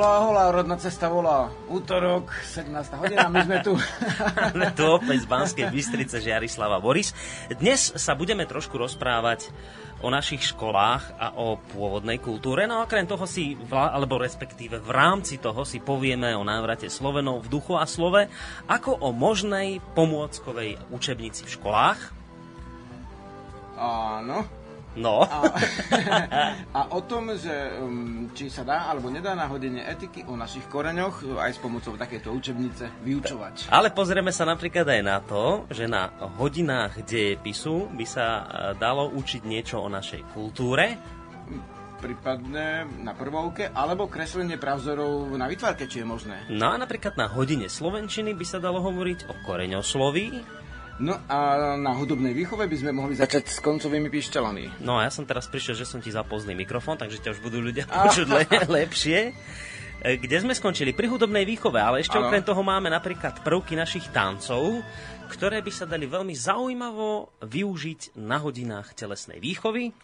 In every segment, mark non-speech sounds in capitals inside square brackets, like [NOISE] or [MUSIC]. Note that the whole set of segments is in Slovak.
Hola, hola, rodná cesta volá. Útorok, 17. hodina, my sme tu. [LAUGHS] sme tu opäť z Banskej Bystrice Žiarislava Boris. Dnes sa budeme trošku rozprávať o našich školách a o pôvodnej kultúre. No a okrem toho si, alebo respektíve v rámci toho si povieme o návrate Slovenov v duchu a slove, ako o možnej pomôckovej učebnici v školách. Áno. No. A, [LAUGHS] a o tom, že um, či sa dá alebo nedá na hodine etiky o našich koreňoch aj s pomocou takéto učebnice vyučovať. Ale pozrieme sa napríklad aj na to, že na hodinách dejepisu by sa e, dalo učiť niečo o našej kultúre. Prípadne na prvovke, alebo kreslenie pravzorov na vytvárke, či je možné. No a napríklad na hodine slovenčiny by sa dalo hovoriť o koreňosloví, No a na hudobnej výchove by sme mohli začať s koncovými píšťalami. No a ja som teraz prišiel, že som ti zapozný mikrofón, takže ťa už budú ľudia [LAUGHS] počuť le- lepšie. E, kde sme skončili? Pri hudobnej výchove, ale ešte ano. okrem toho máme napríklad prvky našich tancov, ktoré by sa dali veľmi zaujímavo využiť na hodinách telesnej výchovy.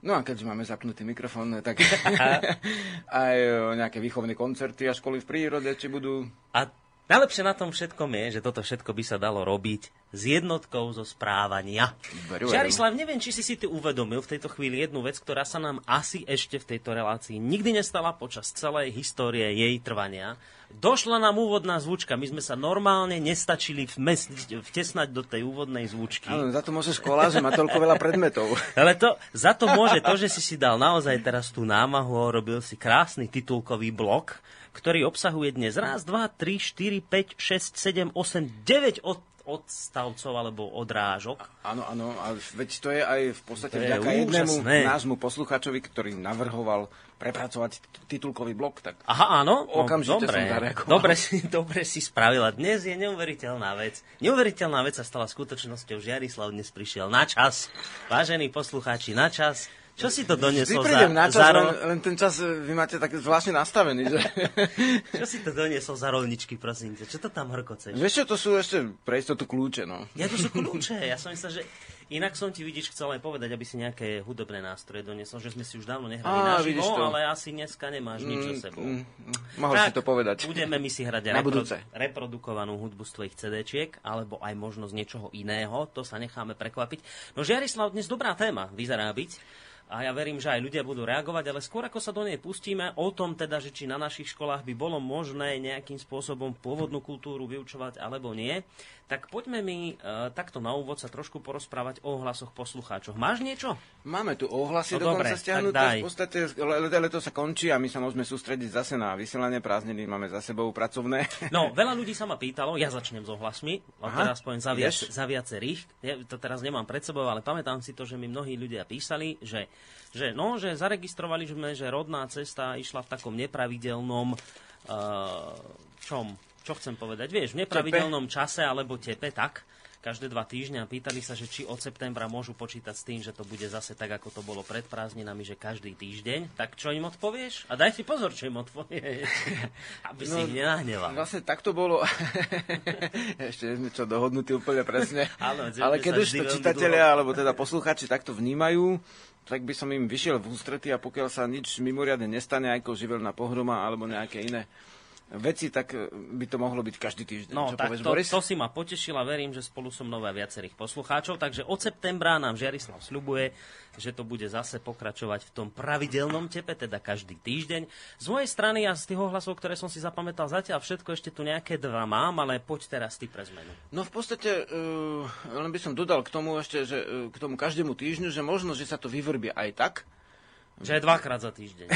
No a keďže máme zapnutý mikrofón, tak [LAUGHS] [LAUGHS] aj nejaké výchovné koncerty a školy v prírode, či budú... A Najlepšie na tom všetkom je, že toto všetko by sa dalo robiť s jednotkou zo správania. Žarislav, neviem, či si si ty uvedomil v tejto chvíli jednu vec, ktorá sa nám asi ešte v tejto relácii nikdy nestala počas celej histórie jej trvania. Došla nám úvodná zvučka, my sme sa normálne nestačili vtesnať do tej úvodnej zvučky. Áno, za to môže škola, že má toľko veľa predmetov. [LAUGHS] Ale to, za to môže to, že si si dal naozaj teraz tú námahu robil si krásny titulkový blok, ktorý obsahuje dnes raz, dva, tri, štyri, 5, 6, 7, 8, 9 od odstavcov alebo odrážok. Áno, áno, a veď to je aj v podstate vďaka jednému nášmu posluchačovi, ktorý navrhoval prepracovať titulkový blok. Tak Aha, áno, no, okamžite dobre, som dobre si, [LAUGHS] dobre si spravila. Dnes je neuveriteľná vec. Neuveriteľná vec sa stala skutočnosťou. Žiarislav dnes prišiel na čas. Vážení poslucháči, na čas. Čo si to doniesol za, na čas, za len, len ten čas e, vy máte tak zvláštne nastavený. Že... [LAUGHS] čo si to doniesol za rolničky, prosím ťa? Čo to tam hrkoceš? Vieš čo, to sú ešte pre istotu kľúče, no. Ja to sú kľúče. [LAUGHS] Ja som myslel, že Inak som ti vidíš chcel aj povedať, aby si nejaké hudobné nástroje doniesol, že sme si už dávno nehrali Á, naživo, ale asi dneska nemáš mm, nič o sebou. Mm, mm, mohol tak, si to povedať. budeme my si hrať Na repro- reprodukovanú hudbu z tvojich CD-čiek, alebo aj možno z niečoho iného, to sa necháme prekvapiť. No Žiarislav, dnes dobrá téma vyzerá byť a ja verím, že aj ľudia budú reagovať, ale skôr ako sa do nej pustíme, o tom teda, že či na našich školách by bolo možné nejakým spôsobom pôvodnú kultúru vyučovať alebo nie, tak poďme mi e, takto na úvod sa trošku porozprávať o ohlasoch poslucháčov. Máš niečo? Máme tu ohlasy no, dokonca dobre, stiahnuté. V podstate leto sa končí a my sa môžeme sústrediť zase na vysielanie prázdniny, máme za sebou pracovné. No, veľa ľudí sa ma pýtalo, ja začnem s ohlasmi, a teraz poviem za, viac, za viacerých. Ja to teraz nemám pred sebou, ale pamätám si to, že mi mnohí ľudia písali, že že, no, že zaregistrovali sme, že rodná cesta išla v takom nepravidelnom uh, čom? Čo chcem povedať? Vieš, v nepravidelnom tepe. čase alebo tepe, tak každé dva týždňa pýtali sa, že či od septembra môžu počítať s tým, že to bude zase tak, ako to bolo pred prázdninami, že každý týždeň. Tak čo im odpovieš? A daj si pozor, čo im odpovieš, [LAUGHS] aby no, si ich nenahneval. Vlastne tak to bolo. [LAUGHS] Ešte sme čo dohodnutí úplne presne. [LAUGHS] Ale, Ale keď už to čitatelia, alebo teda posluchači takto vnímajú, tak by som im vyšiel v ústrety a pokiaľ sa nič mimoriadne nestane, ako živelná pohroma alebo nejaké iné veci, tak e, by to mohlo byť každý týždeň. No, Čo tak povieš, to, Boris? to si ma potešila, verím, že spolu som nové viacerých poslucháčov, takže od septembra nám Žiarislav sľubuje, že to bude zase pokračovať v tom pravidelnom tepe, teda každý týždeň. Z mojej strany a z tých ohlasov, ktoré som si zapamätal zatiaľ všetko, ešte tu nejaké dva mám, ale poď teraz ty pre zmenu. No v podstate, uh, len by som dodal k tomu ešte, že uh, k tomu každému týždňu, že možno, že sa to vyvrbie aj tak, že aj dvakrát za týždeň.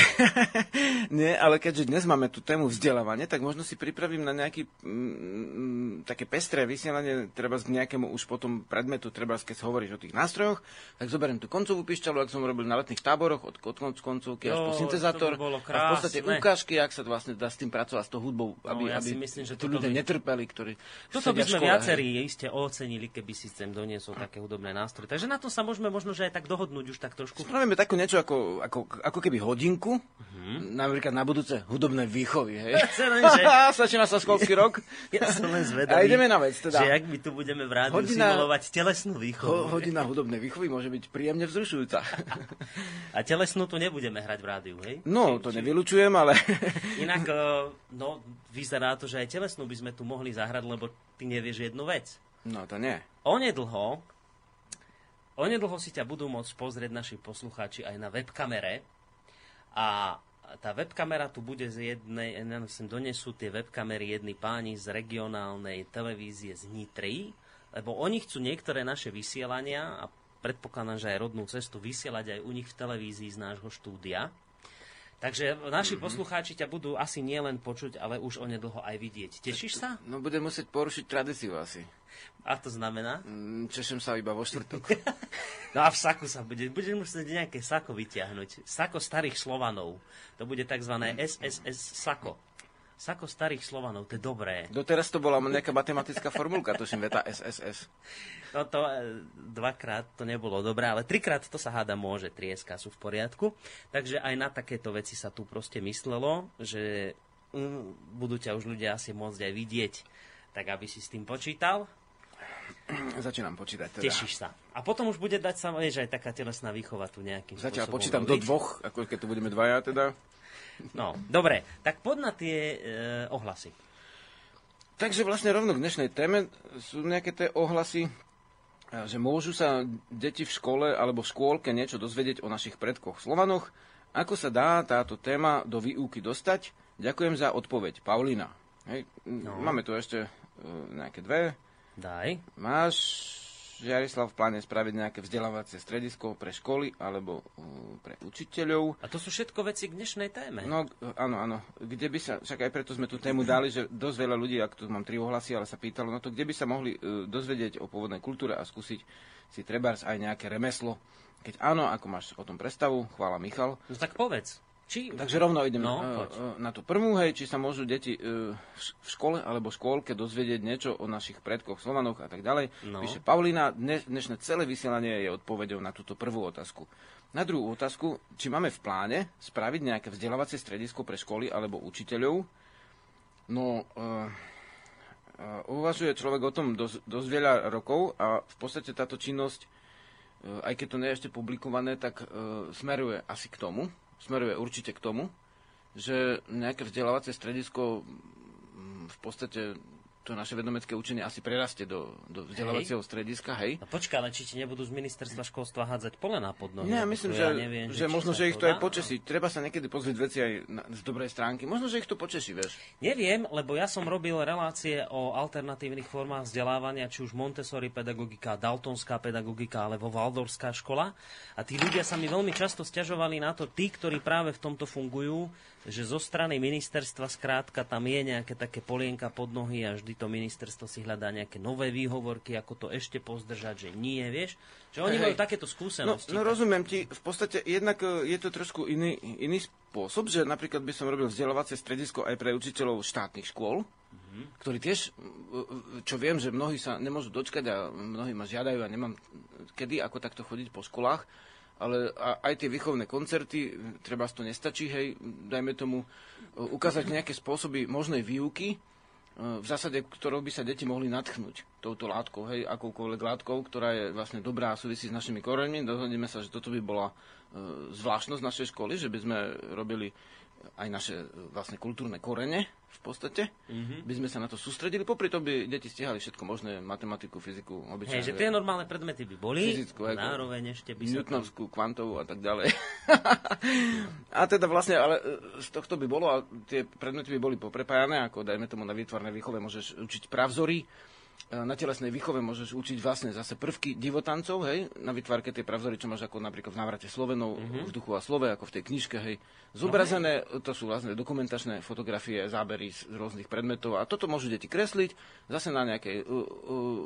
[LAUGHS] Nie, ale keďže dnes máme tú tému vzdelávanie, tak možno si pripravím na nejaký mm, mm také pestré vysielanie, treba k nejakému už potom predmetu, treba keď hovoríš o tých nástrojoch, tak zoberiem tú koncovú pišťalu, ak som robil na letných táboroch, od, od konc, koncovky až po syntezátor. A v podstate ukážky, ak sa vlastne dá s tým pracovať s tou hudbou, no, aby, no, ja aby myslím, že tí ľudia by... netrpeli, ktorí Toto by sme viacerí iste ocenili, keby si sem doniesol také hudobné nástroje. Takže na to sa môžeme možno, že aj tak dohodnúť už tak trošku. Spravíme takú niečo ako ako, ako keby hodinku, mm-hmm. napríklad na budúce hudobné výchovy, hej. [LAUGHS] [LAUGHS] Začína sa školský rok. Ja som len zvedavý, a ideme na vec, teda. že ak my tu budeme v rádiu hodina, simulovať telesnú výchovu. Ho, hodina hudobnej výchovy môže byť príjemne vzrušujúca. [LAUGHS] a telesnú tu nebudeme hrať v rádiu, hej? No, či, to nevylučujem, ale... Inak, eh, no, vyzerá to, že aj telesnú by sme tu mohli zahrať, lebo ty nevieš jednu vec. No, to nie. Onedlho Onedlho si ťa budú môcť pozrieť naši poslucháči aj na webkamere a tá webkamera tu bude z jednej, ja sem donesú tie webkamery jedni páni z regionálnej televízie z Nitry, lebo oni chcú niektoré naše vysielania a predpokladám, že aj rodnú cestu vysielať aj u nich v televízii z nášho štúdia. Takže naši mm-hmm. poslucháči ťa budú asi nielen počuť, ale už onedlho aj vidieť. Tešíš sa? No budem musieť porušiť tradíciu asi. A to znamená? Mm, češem sa iba vo štvrtok. [LAUGHS] no a v saku sa bude. Budeš musieť nejaké sako vyťahnuť. Sako starých Slovanov. To bude tzv. SSS sako. Sako starých Slovanov, to je dobré. Doteraz to bola nejaká matematická formulka, tuším, veta SSS. No to e, dvakrát to nebolo dobré, ale trikrát to sa háda môže, trieska sú v poriadku. Takže aj na takéto veci sa tu proste myslelo, že mm, budú ťa už ľudia asi môcť aj vidieť. Tak aby si s tým počítal. Začínam počítať teda. Tešíš sa. A potom už bude dať sa, vieš, aj taká telesná výchova tu nejakým Zatiaľ počítam robiť. do dvoch, ako keď tu budeme dvaja teda. No, dobre. Tak pod na tie e, ohlasy. Takže vlastne rovno k dnešnej téme sú nejaké tie ohlasy, že môžu sa deti v škole alebo v škôlke niečo dozvedieť o našich predkoch Slovanoch. Ako sa dá táto téma do výuky dostať? Ďakujem za odpoveď. Paulina. Hej. No. Máme tu ešte uh, nejaké dve. Daj. Máš, Jarislav, v pláne spraviť nejaké vzdelávacie stredisko pre školy alebo uh, pre učiteľov. A to sú všetko veci k dnešnej téme. No, áno, áno. Kde by sa, však aj preto sme tú tému dali, že dosť veľa ľudí, ak tu mám tri ohlasy, ale sa pýtalo, no to kde by sa mohli uh, dozvedieť o pôvodnej kultúre a skúsiť si trebárs aj nejaké remeslo. Keď áno, ako máš o tom predstavu, chvála Michal. No tak povedz. Či... Takže rovno idem no, na tú prvú, hej, či sa môžu deti uh, v škole alebo škôlke dozvedieť niečo o našich predkoch, Slovanoch a tak ďalej. No. Píše Paulína, dne, dnešné celé vysielanie je odpovedou na túto prvú otázku. Na druhú otázku, či máme v pláne spraviť nejaké vzdelávacie stredisko pre školy alebo učiteľov. No, uh, uh, uvažuje človek o tom dosť, dosť veľa rokov a v podstate táto činnosť, uh, aj keď to nie je ešte publikované, tak smeruje asi k tomu smeruje určite k tomu, že nejaké vzdelávacie stredisko mm, v podstate to naše vedomecké učenie asi prerastie do, do vzdelávacieho hej. strediska, hej. No počká, ale či ti nebudú z ministerstva školstva hádzať polená pod nohy? Nie, myslím, že, ja neviem, že, že možno, že ich to aj počesí. Treba sa niekedy pozrieť veci aj na, z dobrej stránky. Možno, že ich to počesí, vieš. Neviem, lebo ja som robil relácie o alternatívnych formách vzdelávania, či už Montessori pedagogika, Daltonská pedagogika, alebo Waldorská škola. A tí ľudia sa mi veľmi často stiažovali na to, tí, ktorí práve v tomto fungujú, že zo strany ministerstva skrátka tam je nejaké také polienka pod nohy a vždy to ministerstvo si hľadá nejaké nové výhovorky, ako to ešte pozdržať, že nie, vieš. Že oni hey, majú takéto skúsenosti. No, no rozumiem ti, v podstate jednak e, je to trošku iný, iný spôsob, že napríklad by som robil vzdelávacie stredisko aj pre učiteľov štátnych škôl, mm-hmm. ktorí tiež, čo viem, že mnohí sa nemôžu dočkať a mnohí ma žiadajú a nemám kedy ako takto chodiť po školách, ale aj tie výchovné koncerty, treba to nestačí, hej, dajme tomu, e, ukázať nejaké spôsoby možnej výuky, e, v zásade, ktorou by sa deti mohli natchnúť touto látkou, hej, akoukoľvek látkou, ktorá je vlastne dobrá a súvisí s našimi koreňmi. Dohodneme sa, že toto by bola e, zvláštnosť našej školy, že by sme robili aj naše vlastne kultúrne korene v podstate. Mm-hmm. By sme sa na to sústredili. Popri to by deti stihali všetko možné, matematiku, fyziku, obyčajne. Hej, že tie normálne predmety by boli, fyzickú, nároveň ešte by Newtonovskú, tam... kvantovú a tak ďalej. [LAUGHS] [LAUGHS] a teda vlastne, ale e, z tohto by bolo, a tie predmety by boli poprepájané, ako dajme tomu na výtvarnej výchove môžeš učiť pravzory, E, na telesnej výchove môžeš učiť vlastne zase prvky divotancov, hej, na vytvárke tej pravzory, čo máš ako napríklad v návrate Slovenov, mm-hmm. v duchu a slove, ako v tej knižke, hej. Zobrazené, no, to sú vlastne dokumentačné fotografie, zábery z rôznych predmetov a toto môžu deti kresliť, zase na nejakej, uh, uh,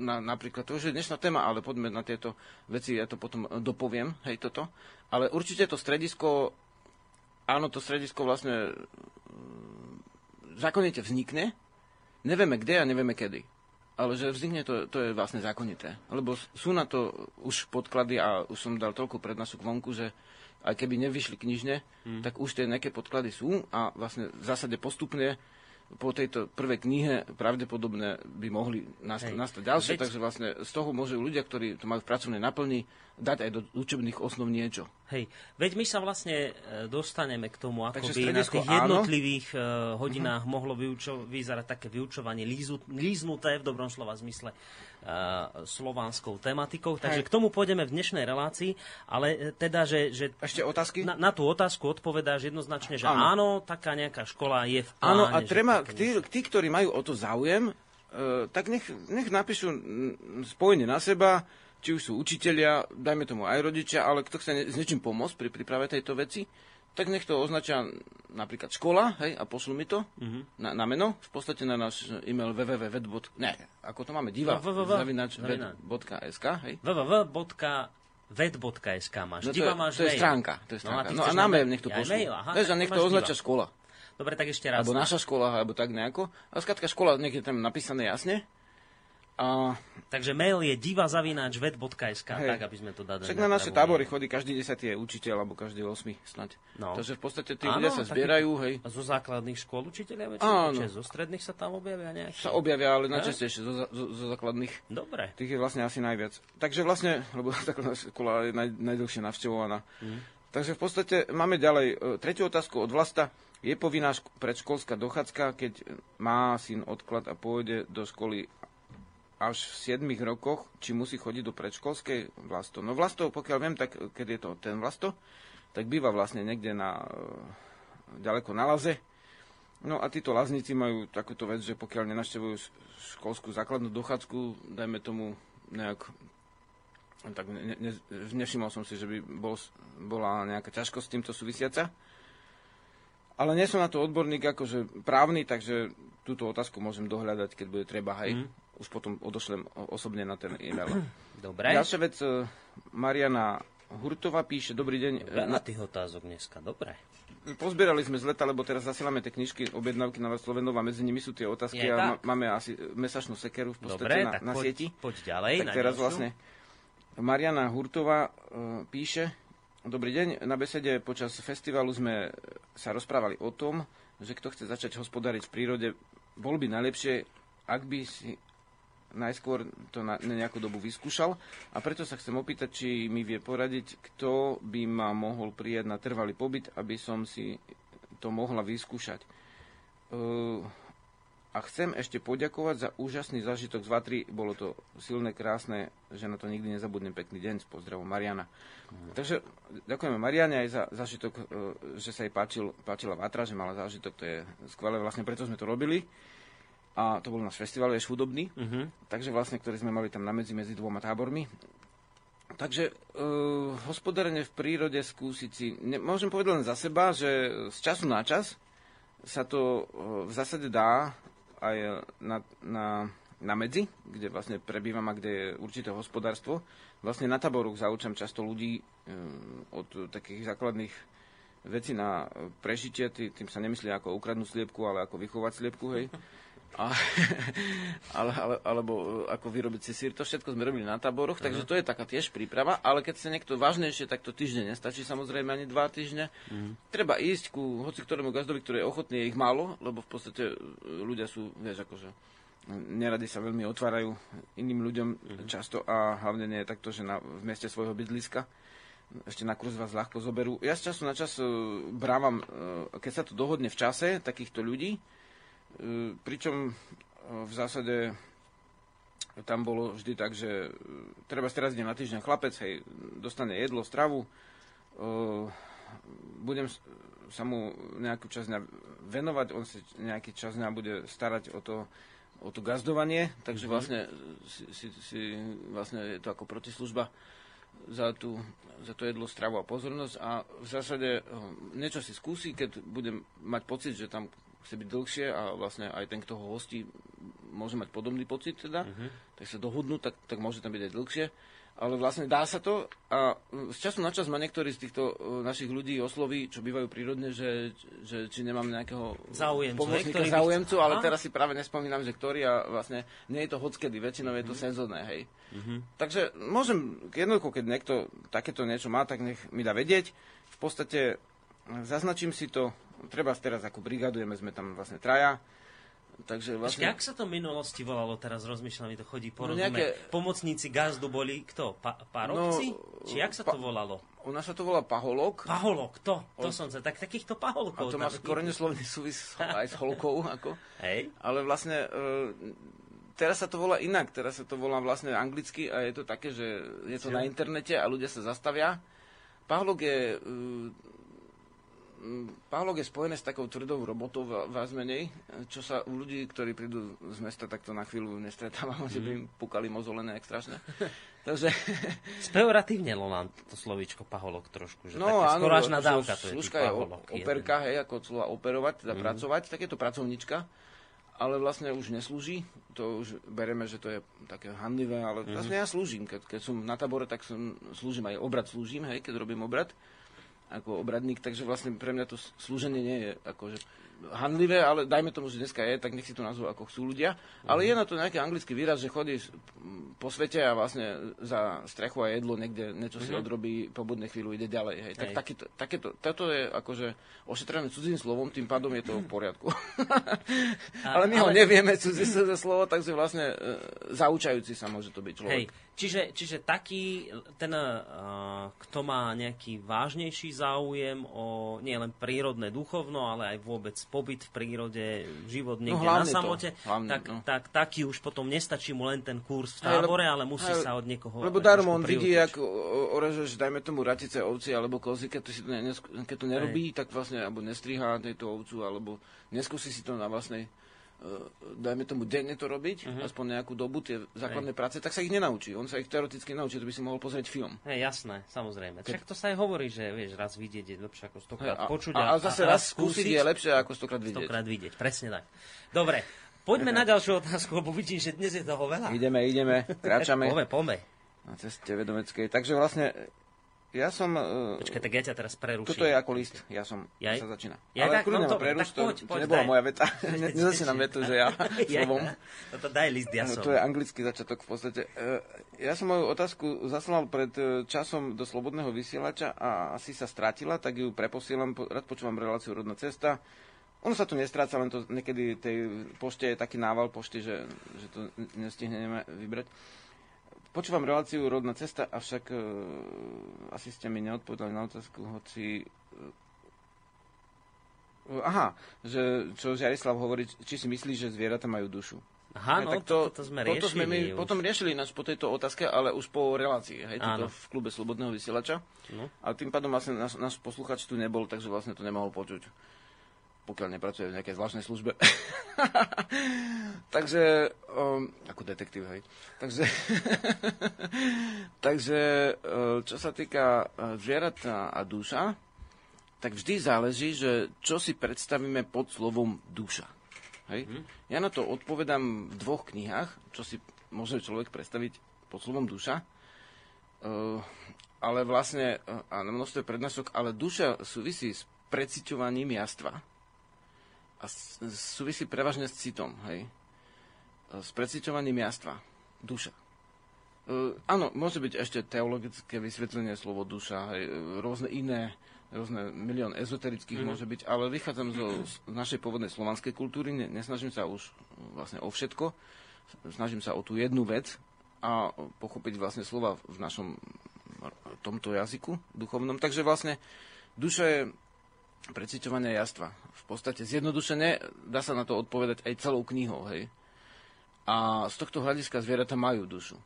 na, napríklad, to už je dnešná téma, ale poďme na tieto veci, ja to potom dopoviem, hej, toto. Ale určite to stredisko, áno, to stredisko vlastne zákonite vznikne, nevieme kde a nevieme kedy. Ale že vznikne to, to je vlastne zákonité. Lebo sú na to už podklady a už som dal toľko prednášok vonku, že aj keby nevyšli knižne, mm. tak už tie nejaké podklady sú a vlastne v zásade postupne po tejto prvej knihe pravdepodobne by mohli nastať, nastať ďalšie, Veď... takže vlastne z toho môžu ľudia, ktorí to majú v pracovnej naplni, dať aj do učebných osnov niečo. Hej, veď my sa vlastne e, dostaneme k tomu, ako by na tých jednotlivých áno. E, hodinách uh-huh. mohlo vyučo- vyzerať také vyučovanie lízu- líznuté v dobrom slova zmysle slovanskou tematikou. Takže Hej. k tomu pôjdeme v dnešnej relácii, ale teda, že... že Ešte otázky? Na, na tú otázku odpovedáš jednoznačne, že áno. áno, taká nejaká škola je v pláne. Áno, a treba, tí, tí, ktorí majú o to záujem, uh, tak nech, nech napíšu spojenie na seba, či už sú učitelia, dajme tomu aj rodičia, ale kto chce s niečím pomôcť pri príprave tejto veci, tak nech to označia napríklad škola, hej, a pošlu mi to mm-hmm. na, na meno, v podstate na náš e-mail www. Ne, ako to máme, diva, no, www.sk, hej. www.ved.sk máš. No, Diva máš to je stránka. To je stránka. No a, no, a na mail nech to pošlu. Mail, aha, Vieš, a nech to označia škola. Dobre, tak ešte raz. Alebo naša škola, alebo tak nejako. A skratka škola, nech je tam napísané jasne. A... Takže mail je divazavináčvet.sk, tak aby sme to dali. Však na naše tábory chodí každý desatý je učiteľ, alebo každý osmi snať. No. Takže v podstate tí ľudia sa zbierajú. Hej. A zo základných škôl učiteľia väčšinou? Zo stredných sa tam objavia nejaké? Sa objavia, ale najčastejšie zo, zo, zo základných. Dobre. Tých je vlastne asi najviac. Takže vlastne, lebo [LAUGHS] základná škola je naj, najdlhšie navštevovaná. Hmm. Takže v podstate máme ďalej e, tretiu otázku od Vlasta. Je povinná predškolská dochádzka, keď má syn odklad a pôjde do školy až v 7 rokoch, či musí chodiť do predškolskej vlasto. No vlasto, pokiaľ viem, tak keď je to ten vlasto, tak býva vlastne niekde na, e, ďaleko na laze. No a títo lazníci majú takúto vec, že pokiaľ nenaštevujú školskú základnú dochádzku, dajme tomu nejak tak ne, ne, nevšimol som si, že by bol, bola nejaká ťažkosť s týmto súvisiaca. Ale nie som na to odborník akože právny, takže túto otázku môžem dohľadať, keď bude treba, hej. Mm už potom odošlem osobne na ten e-mail. [CLEARS THROAT] Dobre. Ďalšia vec, e, Mariana Hurtová píše, dobrý deň. Na tých otázok dneska, dobre. Pozbierali sme z leta, lebo teraz zasielame tie knižky, objednávky na vás Slovenov a medzi nimi sú tie otázky Je, a máme asi mesačnú sekeru v podstate Dobre, na, na poď, sieti. poď ďalej. Tak teraz ďalšiu. vlastne Mariana Hurtová uh, píše, Dobrý deň, na besede počas festivalu sme sa rozprávali o tom, že kto chce začať hospodáriť v prírode, bol by najlepšie, ak by si najskôr to na, na nejakú dobu vyskúšal a preto sa chcem opýtať, či mi vie poradiť, kto by ma mohol prijať na trvalý pobyt, aby som si to mohla vyskúšať. Uh, a chcem ešte poďakovať za úžasný zážitok z Vatry. Bolo to silné, krásne, že na to nikdy nezabudnem. Pekný deň, s pozdravom Mariana. Mm. Takže ďakujeme Mariane aj za zážitok, uh, že sa jej páčil, páčila Vatra, že mala zážitok. To je skvelé, vlastne preto sme to robili a to bol náš festival, je hudobný, uh-huh. takže vlastne, ktorý sme mali tam na medzi, medzi dvoma tábormi. Takže uh, hospodárenie v prírode skúsiť si, ne, môžem povedať len za seba, že z času na čas sa to uh, v zásade dá aj na, na, na medzi, kde vlastne prebývam a kde je určité hospodárstvo. Vlastne na taboruch zaučam často ľudí uh, od takých základných vecí na prežitie, tým sa nemyslí ako ukradnúť sliepku, ale ako vychovať sliepku, hej. [LAUGHS] A, [LAUGHS] ale, ale, alebo e, ako vyrobiť si sír, to všetko sme robili na táboroch, uh-huh. takže to je taká tiež príprava, ale keď sa niekto vážnejšie, tak to týždeň nestačí samozrejme ani dva týždne. Uh-huh. Treba ísť ku hoci ktorému gazdovi, ktorý je ochotný, je ich málo, lebo v podstate e, ľudia sú, vieš, akože nerady sa veľmi otvárajú iným ľuďom uh-huh. často a hlavne nie je takto, že na, v meste svojho bydliska ešte na kurz vás ľahko zoberú. Ja z času na čas uh, brávam, keď sa to dohodne v čase takýchto ľudí, E, pričom e, v zásade tam bolo vždy tak, že e, treba teraz na týždeň chlapec, hej, dostane jedlo, stravu, budem sa mu nejakú časť venovať, on si nejaký čas bude starať o to, o to gazdovanie, takže mm-hmm. vlastne, si, si, si, vlastne je to ako protislužba za, tú, za to jedlo, stravu a pozornosť a v zásade niečo si skúsi, keď budem mať pocit, že tam chce byť dlhšie a vlastne aj ten, kto ho hostí, môže mať podobný pocit teda, uh-huh. tak sa dohodnú, tak, tak môže tam byť aj dlhšie. ale vlastne dá sa to a z času na čas ma niektorí z týchto e, našich ľudí osloví, čo bývajú prírodne, že, že či nemám nejakého záujemcu, pomocníka, záujemcu, ale teraz si práve nespomínam, že ktorý a vlastne nie je to hockedy, väčšinou je to mm. senzorné, hej. Mm-hmm. Takže môžem, jednoducho, keď niekto takéto niečo má, tak nech mi dá vedieť. V podstate zaznačím si to, treba teraz ako brigadujeme, sme tam vlastne traja, Takže vlastne... Jak sa to v minulosti volalo, teraz rozmýšľam, mi to chodí po no nejaké... Pomocníci gazdu boli kto? Pa, parovci? No, Či jak sa pa... to volalo? Nás sa to volá paholok. Paholok, to, to o... som sa, tak takýchto paholkov. A to má korene slovný súvis aj s holkou, ako. Hej. Ale vlastne e, teraz sa to volá inak, teraz sa to volá vlastne anglicky a je to také, že je to Čo? na internete a ľudia sa zastavia. Paholok je e, Pavlok je spojené s takou tvrdou robotou vás menej, čo sa u ľudí, ktorí prídu z mesta, takto na chvíľu nestretávam, mm. [LAUGHS] že by im pukali mozolené jak strašné. [LAUGHS] Takže... Speoratívne nám to slovíčko paholok trošku, že no, áno, skoro až nadávka to je. je operka, hej, ako slova operovať, teda mm. pracovať, tak je to pracovnička, ale vlastne už neslúži, to už bereme, že to je také handlivé, ale mm. vlastne ja slúžim, keď, keď som na tabore, tak som, slúžim aj obrad slúžim, hej, keď robím obrad ako obradník, takže vlastne pre mňa to slúženie nie je akože handlivé, ale dajme tomu, že dneska je, tak nech si to nazvú ako chcú ľudia. Ale je na to nejaký anglický výraz, že chodí po svete a vlastne za strechu a jedlo niekde niečo si mm-hmm. odrobí, po budnej chvíľu ide ďalej. Hej. Tak takéto, takéto, toto je akože ošetrené cudzím slovom, tým pádom je to v poriadku. [LAUGHS] ale my ho nevieme cudzí slovo, takže vlastne e, zaučajúci sa môže to byť človek. Hej. Čiže, čiže taký, ten, uh, kto má nejaký vážnejší záujem o nielen prírodné duchovno, ale aj vôbec pobyt v prírode, život no, niekde no, na samote, to, hlavne, tak, no. tak taký už potom nestačí mu len ten kurz v tábore, ale musí aj, sa od niekoho... Lebo darom on vidí, ako orežeš, dajme tomu ratice ovci alebo kozy, keď to, si to, ne, keď to nerobí, aj. tak vlastne, alebo nestrihá tejto ovcu, alebo neskúsi si to na vlastnej dajme tomu denne to robiť, uh-huh. aspoň nejakú dobu, tie základné Hej. práce, tak sa ich nenaučí. On sa ich teoreticky naučí, to by si mohol pozrieť film. Hej, jasné, samozrejme. Však to sa aj hovorí, že vieš, raz vidieť je lepšie ako stokrát Hej, a, počuť. A, a, a zase a, raz skúsiť je lepšie ako stokrát vidieť. Stokrát vidieť, presne tak. Dobre, poďme na ďalšiu otázku, lebo vidím, že dnes je toho veľa. Ideme, ideme, kráčame. [LAUGHS] pome, pome. Na ceste vedomeckej. Takže vlastne ja som... Uh, Počkaj, tak ja ťa teraz preruším. Toto je ako list, ja som, Jaj? sa začína. Ja, Ale tak, no, to, preruš, to, poď, poď, to nebola daj. moja veta. [LAUGHS] [LAUGHS] Nezačínam vetu, že ja [LAUGHS] slovom. No to daj list, ja som. To je anglický začiatok v podstate. Uh, ja som moju otázku zaslal pred uh, časom do Slobodného vysielača a asi sa strátila, tak ju preposielam. Rád počúvam reláciu Rodná cesta. Ono sa tu nestráca, len to niekedy tej pošte je taký nával pošty, že, že to nestihneme vybrať. Počúvam reláciu Rodná cesta, avšak uh, asi ste mi neodpovedali na otázku, hoci... Uh, aha, že čo Jarislav hovorí, či si myslí, že zvieratá majú dušu. Aha, no, tak to, to, to sme riešili. sme my už. potom riešili nás po tejto otázke, ale už po relácii, hej, toto v klube Slobodného vysielača. No. A tým pádom vlastne náš, náš posluchač tu nebol, takže vlastne to nemohol počuť pokiaľ nepracuje v nejakej zvláštnej službe. [LAUGHS] takže, um, ako detektív, hej. Takže, [LAUGHS] takže uh, čo sa týka uh, zvieratá a duša, tak vždy záleží, že čo si predstavíme pod slovom duša. Hej? Mm. Ja na to odpovedám v dvoch knihách, čo si môže človek predstaviť pod slovom duša. Uh, ale vlastne, a na množstve prednášok, ale duša súvisí s preciťovaním jastva a súvisí prevažne s citom, hej? S preciťovaním jastva, duša. Uh, áno, môže byť ešte teologické vysvetlenie slovo duša, hej, rôzne iné, rôzne milión ezoterických mm-hmm. môže byť, ale vychádzam zo z našej pôvodnej slovanskej kultúry, ne, nesnažím sa už vlastne o všetko, snažím sa o tú jednu vec a pochopiť vlastne slova v našom tomto jazyku duchovnom. Takže vlastne duša je preciťovania jastva. V podstate zjednodušene dá sa na to odpovedať aj celou knihou, hej. A z tohto hľadiska zvieratá majú dušu.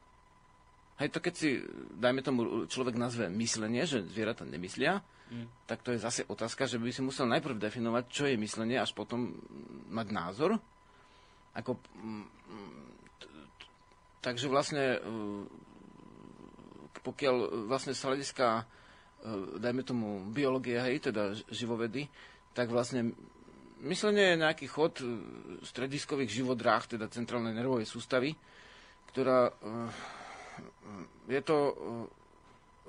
Hej, to keď si, dajme tomu, človek nazve myslenie, že zvieratá nemyslia, mm. tak to je zase otázka, že by si musel najprv definovať, čo je myslenie, až potom mať názor. Ako, takže vlastne, e, pokiaľ vlastne z hľadiska dajme tomu biológia, hej, teda živovedy, tak vlastne myslenie je nejaký chod e, strediskových živodráh, teda centrálnej nervovej sústavy, ktorá, e, je to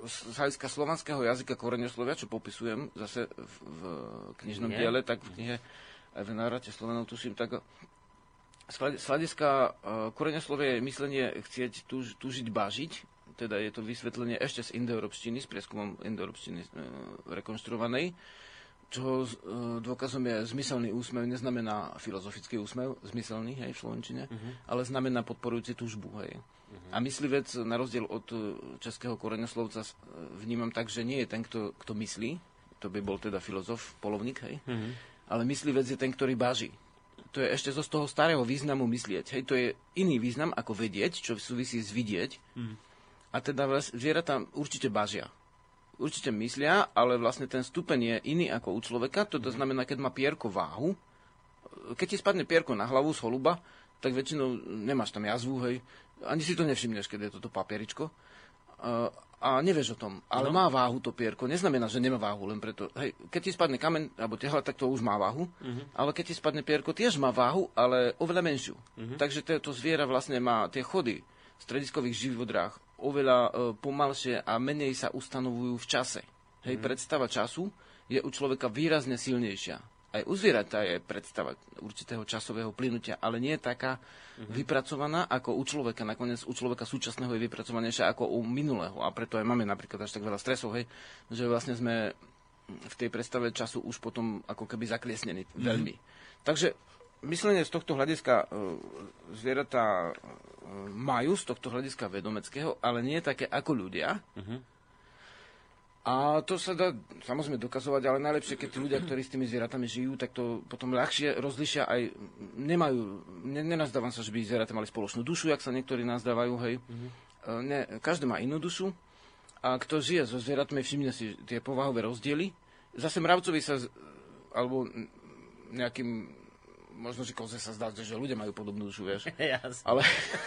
z hľadiska slovanského jazyka koreňoslovia, čo popisujem zase v, v knižnom Nie. diele, tak v knihe aj v návrate Slovenov tuším, tak z hľadiska koreňoslovia je myslenie chcieť tuž, tužiť, bažiť, teda je to vysvetlenie ešte z indoeurópštiny, s prieskumom indoeurópštiny uh, rekonštruovanej, čo uh, dôkazom je zmyselný úsmev, neznamená filozofický úsmev, zmyselný, hej, v Slovenčine, uh-huh. ale znamená podporujúci túžbu, hej. Uh-huh. A myslivec, na rozdiel od e, českého koreňoslovca, e, vnímam tak, že nie je ten, kto, kto myslí, to by bol teda filozof, polovník, hej, uh-huh. ale myslivec je ten, ktorý baží. To je ešte zo z toho starého významu myslieť. Hej, to je iný význam ako vedieť, čo súvisí s vidieť. Uh-huh. A teda zvieratá určite bažia. Určite myslia, ale vlastne ten stupeň je iný ako u človeka. To, to znamená, keď má pierko váhu, keď ti spadne pierko na hlavu z holuba, tak väčšinou nemáš tam jazvu, hej, ani si to nevšimneš, keď je toto papieričko. Uh, a nevieš o tom, ale no. má váhu to pierko. Neznamená, že nemá váhu, len preto. Hej, keď ti spadne kamen alebo tehla, tak to už má váhu. Uh-huh. Ale keď ti spadne pierko, tiež má váhu, ale oveľa menšiu. Uh-huh. Takže to, to zviera vlastne má tie chody strediskových živodrách oveľa uh, pomalšie a menej sa ustanovujú v čase. Hej, uh-huh. predstava času je u človeka výrazne silnejšia aj u zvieratá je predstava určitého časového plynutia, ale nie je taká uh-huh. vypracovaná ako u človeka. Nakoniec u človeka súčasného je vypracovanejšia ako u minulého. A preto aj máme napríklad až tak veľa stresov, hej, že vlastne sme v tej predstave času už potom ako keby zakliesnení uh-huh. veľmi. Takže myslenie z tohto hľadiska uh, zvieratá uh, majú, z tohto hľadiska vedomeckého, ale nie také ako ľudia. Uh-huh a to sa dá samozrejme dokazovať, ale najlepšie, keď tí ľudia, ktorí s tými zvieratami žijú, tak to potom ľahšie rozlišia aj, nemajú, ne, nenazdávam sa, že by zvieratá mali spoločnú dušu, jak sa niektorí nazdávajú, hej. Mm-hmm. Ne, každý má inú dušu a kto žije so zvieratami, všimne si tie povahové rozdiely. Zase mravcovi sa, alebo nejakým možno, že koze sa zdá, že ľudia majú podobnú dušu, vieš. [LAUGHS] Ale,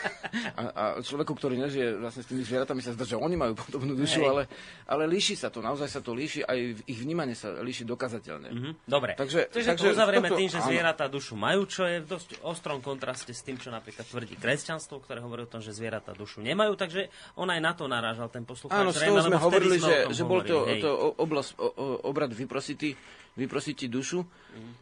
[LAUGHS] a, a človeku, ktorý nežije vlastne s tými zvieratami, sa zdá, že oni majú podobnú dušu, ale, ale líši sa to, naozaj sa to líši, aj ich vnímanie sa líši dokazateľne. Mm-hmm. Dobre, takže, takže, takže to uzavrieme toto, tým, že zvieratá dušu majú, čo je v dosť ostrom kontraste s tým, čo napríklad tvrdí kresťanstvo, ktoré hovorí o tom, že zvieratá dušu nemajú, takže on aj na to narážal ten poslucháč. Áno, z toho sme hovorili, že, že bol to, to oblasť, obrad vyprositý, vyprosiť ti dušu. Mm.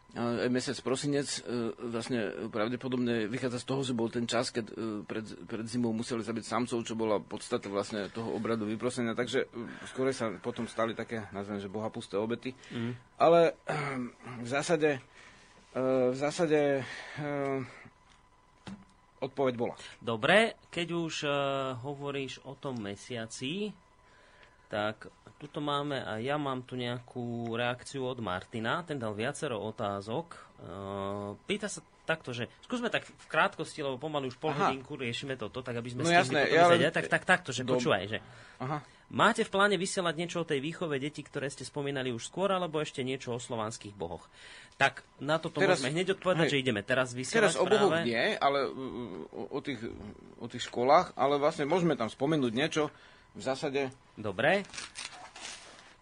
Mesiac prosinec e, vlastne pravdepodobne vychádza z toho, že bol ten čas, keď e, pred, pred zimou museli zabiť samcov, čo bola podstata vlastne toho obradu vyprosenia. Takže e, skôr sa potom stali také, nazvem, že bohapusté obety. Mm. Ale v zásade, v zásade odpoveď bola. Dobre, keď už hovoríš o tom mesiaci, tak tuto máme a ja mám tu nejakú reakciu od Martina, ten dal viacero otázok. Uh, pýta sa takto, že skúsme tak v krátkosti, lebo pomaly už pol Aha. hodinku riešime toto, tak aby sme no, jasné, ja len... tak, tak takto, že do... počúvaj, že Aha. máte v pláne vysielať niečo o tej výchove detí, ktoré ste spomínali už skôr, alebo ešte niečo o slovanských bohoch? Tak na toto teraz, môžeme hneď odpovedať, hej, že ideme teraz vysielať Teraz o bohoch nie, ale o, o, tých, o tých školách, ale vlastne môžeme tam spomenúť niečo v zásade... Dobre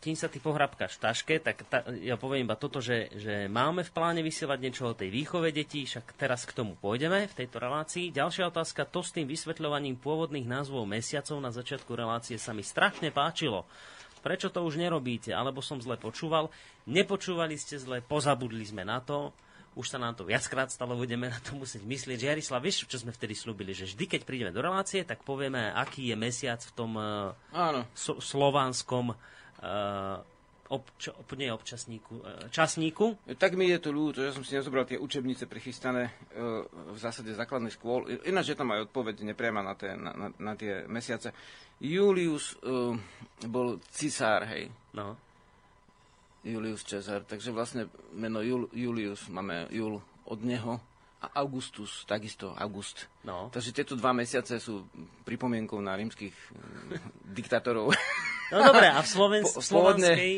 kým sa ty pohrabkáš v taške, tak ta, ja poviem iba toto, že, že máme v pláne vysielať niečo o tej výchove detí, však teraz k tomu pôjdeme v tejto relácii. Ďalšia otázka, to s tým vysvetľovaním pôvodných názvov mesiacov na začiatku relácie sa mi strašne páčilo. Prečo to už nerobíte? Alebo som zle počúval? Nepočúvali ste zle, pozabudli sme na to už sa nám to viackrát stalo, budeme na to musieť myslieť. Že Jarislav, vieš, čo sme vtedy slúbili? Že vždy, keď prídeme do relácie, tak povieme, aký je mesiac v tom uh, Áno. So, slovanskom uh, obč- nie občasníku, uh, časníku. Tak mi je to ľúto, že som si nezobral tie učebnice prichystané uh, v zásade základných škôl. Ináč je tam aj odpoveď nepriama na, tie, na, na, na tie mesiace. Julius uh, bol cisár, hej. No. Julius Cezar. Takže vlastne meno Jul, Julius máme Jul od neho a Augustus, takisto August. No. Takže tieto dva mesiace sú pripomienkou na rímskych mm, diktátorov. No dobre, a v [LAUGHS] Sloven- po, slovanskej...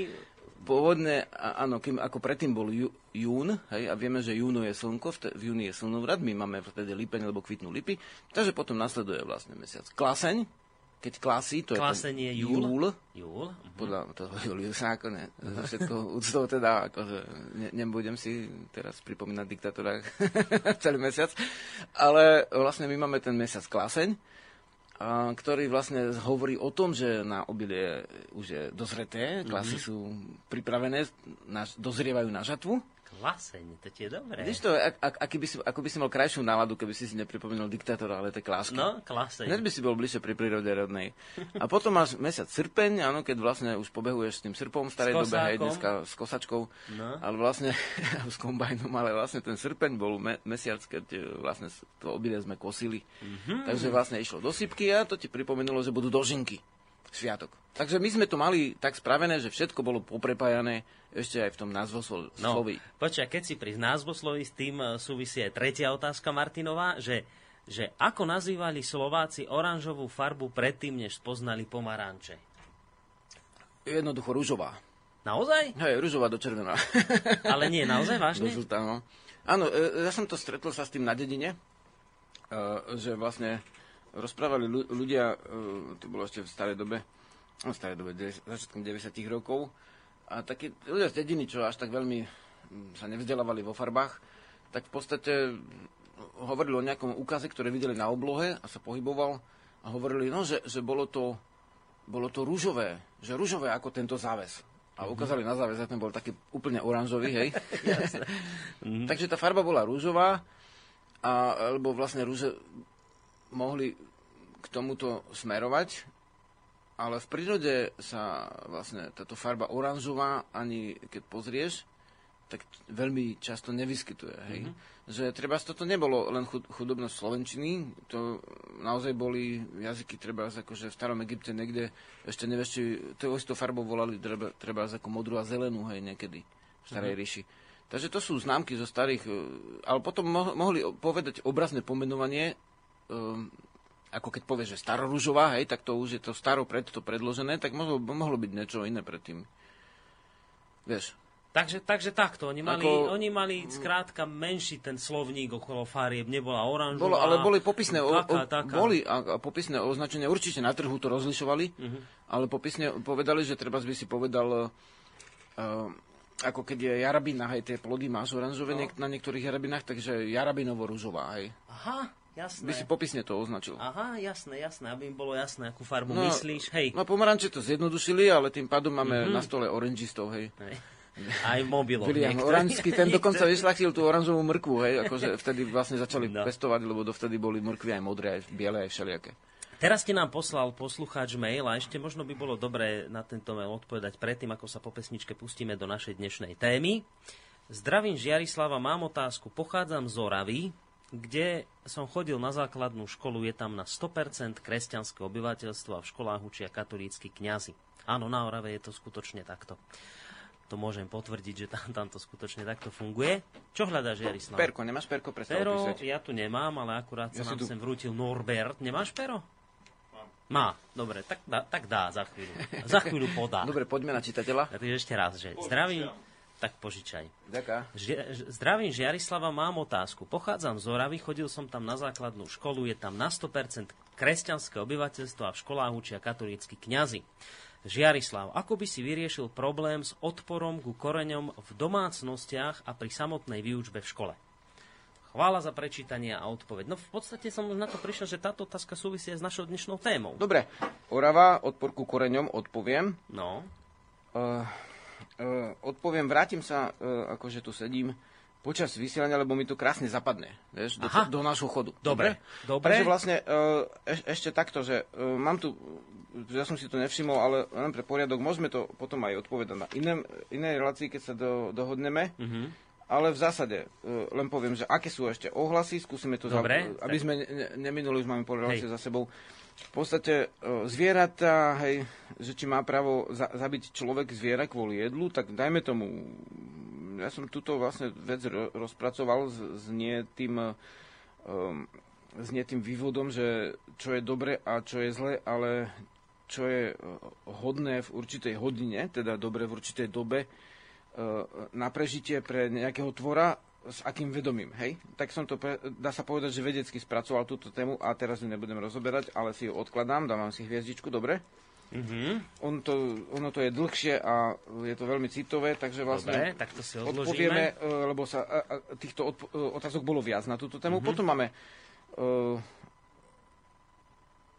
Pôvodne, áno, kým, ako predtým bol jú, jún, hej, a vieme, že júnu je slnko, v, te, v júni je slnovrad, my máme vtedy lipeň, lebo kvitnú lipy, takže potom nasleduje vlastne mesiac klaseň, keď klasí, to Klasenie je ten júl. júl, júl. Uh-huh. podľa toho Juliusa, ako ne, všetko úctou teda, akože ne, nebudem si teraz pripomínať diktátora [LAUGHS] celý mesiac, ale vlastne my máme ten mesiac klaseň ktorý vlastne hovorí o tom, že na obilie už je dozreté, klasy mm-hmm. sú pripravené, na, dozrievajú na žatvu Klaseň, to ti je dobré. Víš to, ak, ak, aký by si, ako by si mal krajšiu náladu, keby si si nepripomenul diktátora, ale to je kláska. No, klaseň. Hneď by si bol bližšie pri prírode rodnej. A potom máš mesiac srpeň, áno, keď vlastne už pobehuješ s tým srpom v starej dobe, hej, dneska s kosačkou, no. ale vlastne [LAUGHS] s kombajnom, ale vlastne ten srpeň bol me, mesiac, keď e, vlastne to obilie sme kosili. Mm-hmm. Takže vlastne išlo do sypky a to ti pripomenulo, že budú dožinky sviatok. Takže my sme to mali tak spravené, že všetko bolo poprepájané ešte aj v tom názvosloví. No, počkaj, keď si pri názvosloví s tým e, súvisí aj tretia otázka Martinová, že, že ako nazývali Slováci oranžovú farbu predtým, než spoznali pomaranče? Jednoducho rúžová. Naozaj? Hej, rúžová do červená. [LAUGHS] Ale nie, naozaj vážne? Do žltá, no. Áno, e, ja som to stretol sa s tým na dedine, e, že vlastne rozprávali ľudia, e, to bolo ešte v starej dobe, v starej dobe, začiatkom 90 rokov, a takí ľudia z dediny, čo až tak veľmi sa nevzdelávali vo farbách, tak v podstate hovorili o nejakom úkaze, ktoré videli na oblohe a sa pohyboval a hovorili, no, že, že bolo, to, bolo to rúžové, že rúžové ako tento záves. A mhm. ukázali na záves, ten bol taký úplne oranžový, hej. [LAUGHS] Takže tá farba bola rúžová, a, alebo vlastne rúže mohli k tomuto smerovať, ale v prírode sa vlastne táto farba oranžová, ani keď pozrieš, tak veľmi často nevyskytuje. Hej? Mm-hmm. Že treba toto nebolo len chudobnosť Slovenčiny, to naozaj boli jazyky treba akože v starom Egypte niekde, ešte nevieš, či to istou farbou volali treba, treba ako modrú a zelenú, hej, niekedy v starej mm-hmm. ríši. Takže to sú známky zo starých, e, ale potom mohli povedať obrazné pomenovanie um, ako keď povieš, že starorúžová, hej, tak to už je to staro pred to predložené, tak mohlo, mohlo byť niečo iné predtým. Vieš. Takže, takže takto, oni mali, ako, oni mali skrátka menší ten slovník okolo farieb, nebola oranžová. Bolo, ale boli popisné, o, taká, taká. Boli a, a popisné označenia, určite na trhu to rozlišovali, uh-huh. ale popisne povedali, že treba by si povedal, uh, ako keď je jarabina, hej, tie plody máš oranžové no. na niektorých jarabinách, takže jarabinovo-rúžová, hej. Aha, Jasné. By si popisne to označil. Aha, jasné, jasné, aby im bolo jasné, akú farbu no, myslíš, hej. No pomaranče to zjednodušili, ale tým pádom máme mm-hmm. na stole orangistov, hej. hej. Aj mobilov. William Oranžský, ten dokonca [LAUGHS] vyslachtil tú oranžovú mrkvu, hej, akože vtedy vlastne začali no. pestovať, lebo dovtedy boli mrkvy aj modré, aj biele, aj všelijaké. Teraz ti nám poslal poslucháč mail a ešte možno by bolo dobré na tento mail odpovedať predtým, ako sa po pesničke pustíme do našej dnešnej témy. Zdravím Žiarislava, mám otázku. Pochádzam z Oravy, kde som chodil na základnú školu, je tam na 100% kresťanské obyvateľstvo a v školách učia katolícky kňazi. Áno, na Orave je to skutočne takto. To môžem potvrdiť, že tam, tam to skutočne takto funguje. Čo hľadáš, Jarislav? Perko, nemáš perko pre Pero ja tu nemám, ale akurát ja sa nám tu... sem vrútil Norbert. Nemáš pero? Má, dobre, tak dá, tak dá za chvíľu. Za chvíľu podá. Dobre, poďme na čitateľa. Takže ešte raz, že zdravím, tak požičaj. Ďaká. Zdravím Žiarislava, mám otázku. Pochádzam z Oravy, chodil som tam na základnú školu, je tam na 100% kresťanské obyvateľstvo a v školách učia katolícky kňazi. Žiarislav, ako by si vyriešil problém s odporom ku koreňom v domácnostiach a pri samotnej výučbe v škole? Chvála za prečítanie a odpoveď. No v podstate som na to prišiel, že táto otázka súvisí s našou dnešnou témou. Dobre, Orava, odpor ku koreňom, odpoviem. No. Uh, odpoviem, vrátim sa, uh, akože tu sedím, počas vysielania, lebo mi to krásne zapadne, vieš, do, do nášho chodu. Dobre, dobre. Takže vlastne uh, eš, ešte takto, že uh, mám tu, ja som si to nevšimol, ale len pre poriadok, môžeme to potom aj odpovedať na iné, inej relácii, keď sa do, dohodneme. Uh-huh. Ale v zásade len poviem, že aké sú ešte ohlasy, skúsime to, Dobre, za, aby sme ne, neminuli, už máme relácie za sebou v podstate zvieratá, hej, že či má právo za, zabiť človek zviera kvôli jedlu, tak dajme tomu, ja som túto vlastne vec rozpracoval s, nie tým, um, s nie vývodom, že čo je dobre a čo je zle, ale čo je hodné v určitej hodine, teda dobre v určitej dobe, na prežitie pre nejakého tvora s akým vedomím, hej? Tak som to, pre, dá sa povedať, že vedecky spracoval túto tému a teraz ju nebudem rozoberať, ale si ju odkladám, dávam si hviezdičku, dobre? Mm-hmm. On to, ono to je dlhšie a je to veľmi citové, takže vlastne Dobre, tak to si odložíme. odpovieme, e, lebo sa, a, a, týchto odpo- e, otázok bolo viac na túto tému. Mm-hmm. Potom máme uh,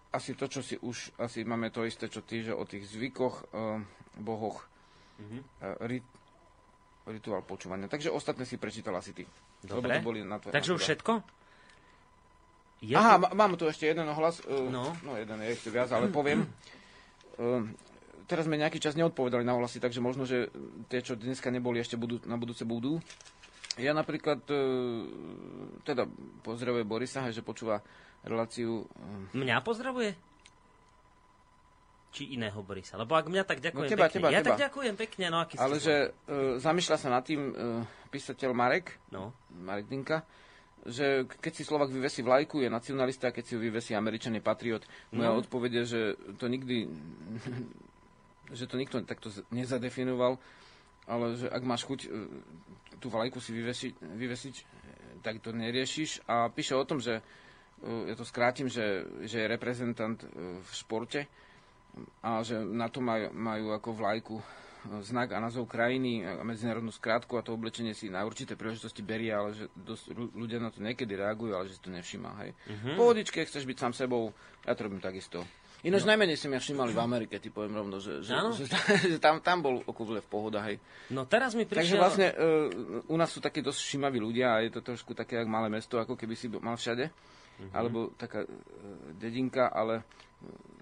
asi to, čo si už, asi máme to isté, čo ty, že o tých zvykoch, uh, bohoch, mm-hmm. rit, rituál počúvania. Takže ostatné si prečítal asi ty. Dobre. to boli na to, Takže už všetko? Je Aha, tu... mám tu ešte jeden ohlas. Uh, no. no jeden je ešte viac, ale poviem. Uh, teraz sme nejaký čas neodpovedali na ohlasy, takže možno, že tie, čo dneska neboli, ešte budú, na budúce budú. Ja napríklad, uh, teda pozdravuje Borisa, že počúva reláciu. Mňa pozdravuje? Či iného Borisa? Lebo ak mňa tak ďakujem no, teba, pekne. Teba, ja teba. tak ďakujem pekne, no aký Ale že uh, zamýšľa sa nad tým uh, písateľ Marek, no. Marek Dinka, že keď si Slovak vyvesí vlajku, je nacionalista, a keď si ju vyvesí Američan, je patriot. Moja no. odpovede, že to nikdy, [LAUGHS] že to nikto takto nezadefinoval, ale že ak máš chuť e, tú vlajku si vyvesiť, vyvesiť tak to neriešiš. A píše o tom, že ja to skrátim, že, že je reprezentant v športe a že na to majú, majú ako vlajku znak a názov krajiny a medzinárodnú skrátku a to oblečenie si na určité príležitosti berie, ale že dosť ľudia na to niekedy reagujú, ale že si to nevšíma. Hej. Uh-huh. Pohodičke, chceš byť sám sebou, ja to robím takisto. Ináč no. najmenej som ja všimali v Amerike, ty poviem rovno, že, že, že, [LAUGHS] že tam, tam bol okolo v pohoda, hej. No teraz mi prišiel... Takže vlastne uh, u nás sú takí dosť všímaví ľudia a je to trošku také, jak malé mesto, ako keby si mal všade. Uh-huh. Alebo taká uh, dedinka, ale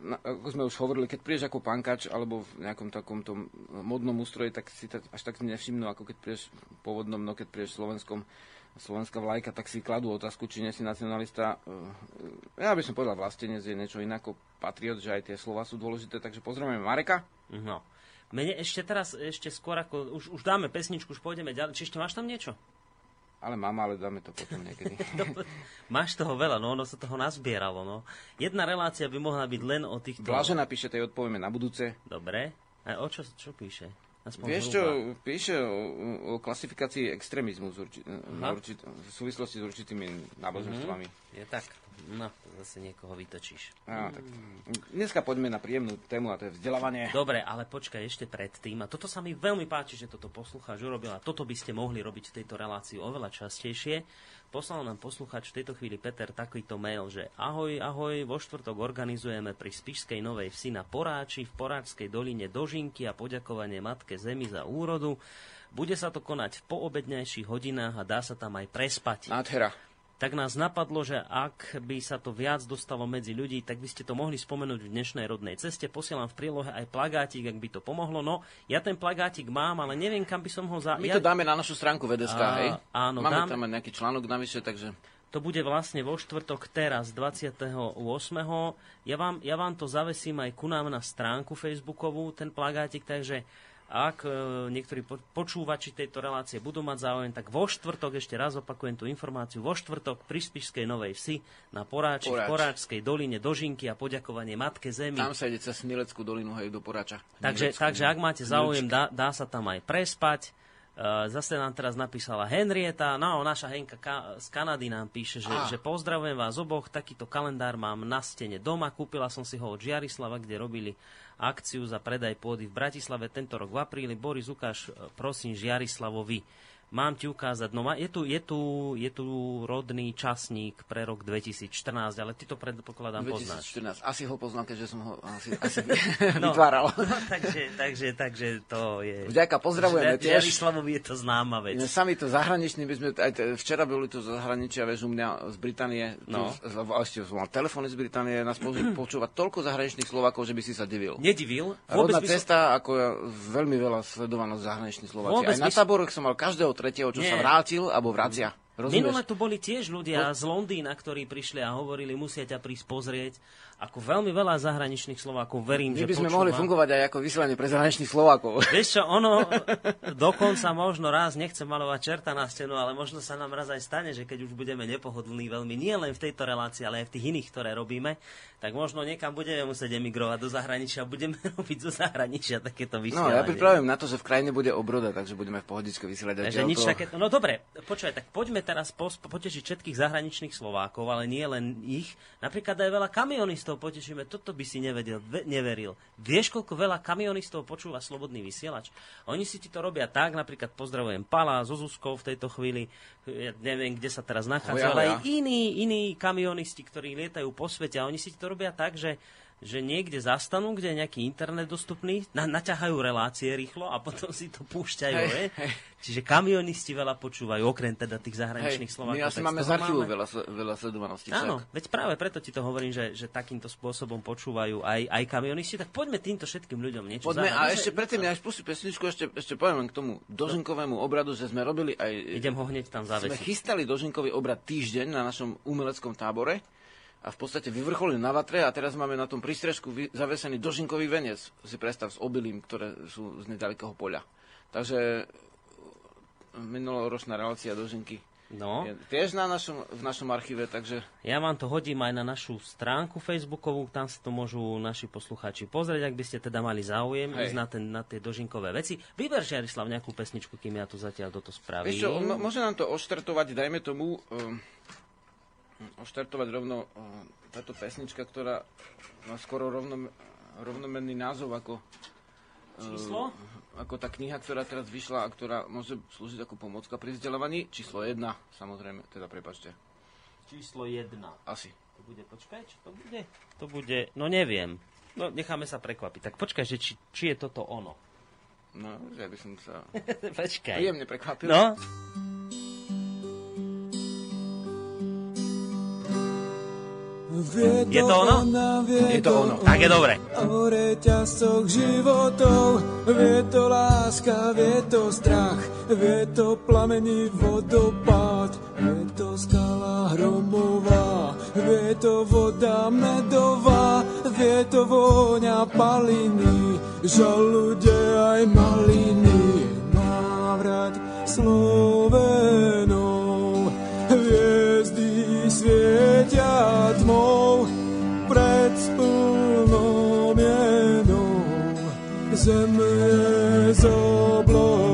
na, ako sme už hovorili, keď prídeš ako pankač alebo v nejakom takom tom modnom ústroji, tak si to až tak nevšimnú, ako keď prídeš pôvodnom, no keď prídeš v slovenskom, slovenská vlajka, tak si kladú otázku, či nie si nacionalista. Eh, ja by som povedal, vlastenec je niečo iné ako patriot, že aj tie slova sú dôležité, takže pozdravujeme Mareka. No. Mene ešte teraz, ešte skôr ako, už, už dáme pesničku, už pôjdeme ďalej. Či ešte máš tam niečo? Ale mám, ale dáme to potom niekedy. [LAUGHS] Máš toho veľa, no, ono sa toho nazbieralo, no. Jedna relácia by mohla byť len o týchto... Blažena píše, tej odpovieme na budúce. Dobre. A o čo, čo píše? Aspoň Vieš čo, píše o, o klasifikácii extrémizmu z urči, určit, v súvislosti s určitými náboženstvami. Mm-hmm. Je tak. No, zase niekoho vytočíš. Á, tak. Dneska poďme na príjemnú tému a to je vzdelávanie. Dobre, ale počkaj ešte predtým. A toto sa mi veľmi páči, že toto poslucháč urobil a toto by ste mohli robiť v tejto relácii oveľa častejšie. Poslal nám posluchač v tejto chvíli Peter takýto mail, že ahoj, ahoj, vo štvrtok organizujeme pri Spišskej Novej Vsi na Poráči v Poráčskej doline dožinky a poďakovanie Matke Zemi za úrodu. Bude sa to konať v poobednejších hodinách a dá sa tam aj prespať. Nádhera tak nás napadlo, že ak by sa to viac dostalo medzi ľudí, tak by ste to mohli spomenúť v dnešnej rodnej ceste. Posielam v prílohe aj plagátik, ak by to pomohlo. No, ja ten plagátik mám, ale neviem, kam by som ho za... My ja... to dáme na našu stránku VDSK, a, hej? Áno, Máme dáme... tam aj nejaký článok navyše, takže... To bude vlastne vo štvrtok teraz, 28. Ja vám, ja vám to zavesím aj ku nám na stránku facebookovú, ten plagátik, takže ak e, niektorí počúvači tejto relácie budú mať záujem, tak vo štvrtok, ešte raz opakujem tú informáciu, vo štvrtok pri Spišskej Novej Vsi na Poráči, Poráč. v Poráčskej doline Dožinky a poďakovanie Matke Zemi. Tam sa ide cez Smileckú dolinu, hej, do Poráča. Takže, takže ak máte záujem, dá, dá sa tam aj prespať. Uh, zase nám teraz napísala Henrieta, no naša Henka ka- z Kanady nám píše, že, ah. že pozdravujem vás oboch, takýto kalendár mám na stene doma, kúpila som si ho od Žiarislava, kde robili akciu za predaj pôdy v Bratislave tento rok v apríli. Boris, ukáž prosím Žiarislavovi Mám ti ukázať, no je tu, je, tu, je tu rodný časník pre rok 2014, ale ty to predpokladám 2014. poznáš. Asi ho poznám, keďže som ho asi, [LAUGHS] asi no, vytváral. [LAUGHS] No, takže, takže, takže to je... Vďaka, pozdravujeme tiež. Jarislavovi je to známa vec. No, sami to zahraniční, by sme, aj te, včera boli tu zahraničia, vieš, u mňa z Británie, no. tu, ešte som mal telefóny z Británie, nás [CLEARS THROAT] počúvať toľko zahraničných Slovákov, že by si sa divil. Nedivil? Rodná cesta, som... ako ja, veľmi veľa sledovanosť zahraničných Slováci. Aj na táboroch som mal každého tretieho, čo Nie. sa vrátil, alebo vracia. Rozumieš? Minule tu boli tiež ľudia no. z Londýna, ktorí prišli a hovorili, musia ťa prísť pozrieť ako veľmi veľa zahraničných Slovákov, verím, My že by sme počúva. mohli fungovať aj ako vysielanie pre zahraničných Slovákov. [LAUGHS] Vieš čo, ono dokonca možno raz, nechcem malovať čerta na stenu, ale možno sa nám raz aj stane, že keď už budeme nepohodlní veľmi, nie len v tejto relácii, ale aj v tých iných, ktoré robíme, tak možno niekam budeme musieť emigrovať do zahraničia a budeme [LAUGHS] robiť zo zahraničia takéto vysielanie. No, ja pripravujem na to, že v krajine bude obroda, takže budeme v pohodičke vysielať. Takže nič také... No dobre, počúvaj, tak poďme teraz potešiť všetkých zahraničných Slovákov, ale nie len ich. Napríklad aj veľa kamionistov potešíme. Toto by si nevedel, neveril. Vieš, koľko veľa kamionistov počúva Slobodný vysielač? Oni si ti to robia tak, napríklad pozdravujem Pala so Zuzkou v tejto chvíli, ja neviem, kde sa teraz nachádza, ale aj iní, iní kamionisti, ktorí lietajú po svete a oni si to robia tak, že že niekde zastanú, kde je nejaký internet dostupný, na, naťahajú relácie rýchlo a potom si to púšťajú. Hej, hej. Čiže kamionisti veľa počúvajú, okrem teda tých zahraničných Slovákov. My asi máme z archívu máme... veľa, veľa sledovanosti. Áno, však. veď práve preto ti to hovorím, že, že takýmto spôsobom počúvajú aj, aj kamionisti. Tak poďme týmto všetkým ľuďom niečo Poďme zahrať. a ešte predtým, ja pustím pesničku, ešte, ešte poviem k tomu dožinkovému obradu, že sme robili aj... Idem ho hneď tam zavesiť. Sme chystali dožinkový obrad týždeň na našom umeleckom tábore a v podstate vyvrcholili na vatre a teraz máme na tom prístrežku zavesený dožinkový venec, si predstav s obilím, ktoré sú z nedalekého poľa. Takže minuloročná relácia dožinky No. Je tiež na našom, v našom archíve, takže... Ja vám to hodím aj na našu stránku facebookovú, tam si to môžu naši poslucháči pozrieť, ak by ste teda mali záujem Hej. ísť na, ten, na tie dožinkové veci. Vyber, Žiarislav, nejakú pesničku, kým ja tu zatiaľ toto spravím. Vieš čo, môže nám to oštartovať, dajme tomu... Um, oštartovať rovno táto pesnička, ktorá má skoro rovno, rovnomenný názov ako Číslo? ako tá kniha, ktorá teraz vyšla a ktorá môže slúžiť ako pomocka pri vzdelávaní. Číslo 1, samozrejme, teda prepačte. Číslo 1. Asi. To bude, počkaj, čo to bude? To bude, no neviem. No necháme sa prekvapiť. Tak počkaj, že či, či je toto ono. No, že by som sa [LAUGHS] počkaj. príjemne prekvapil. No. Je to ono? Je to ono. Tak je dobre. Reťazcoch životov, vie to láska, vie to strach, vie to plamení vodopád, vie to skala hromová, vie to voda medová, vie to vôňa paliny, žalude aj maliny, návrat Slovenov, hviezdy svietia tmou pred plnou mienou. Zem je z oblohou.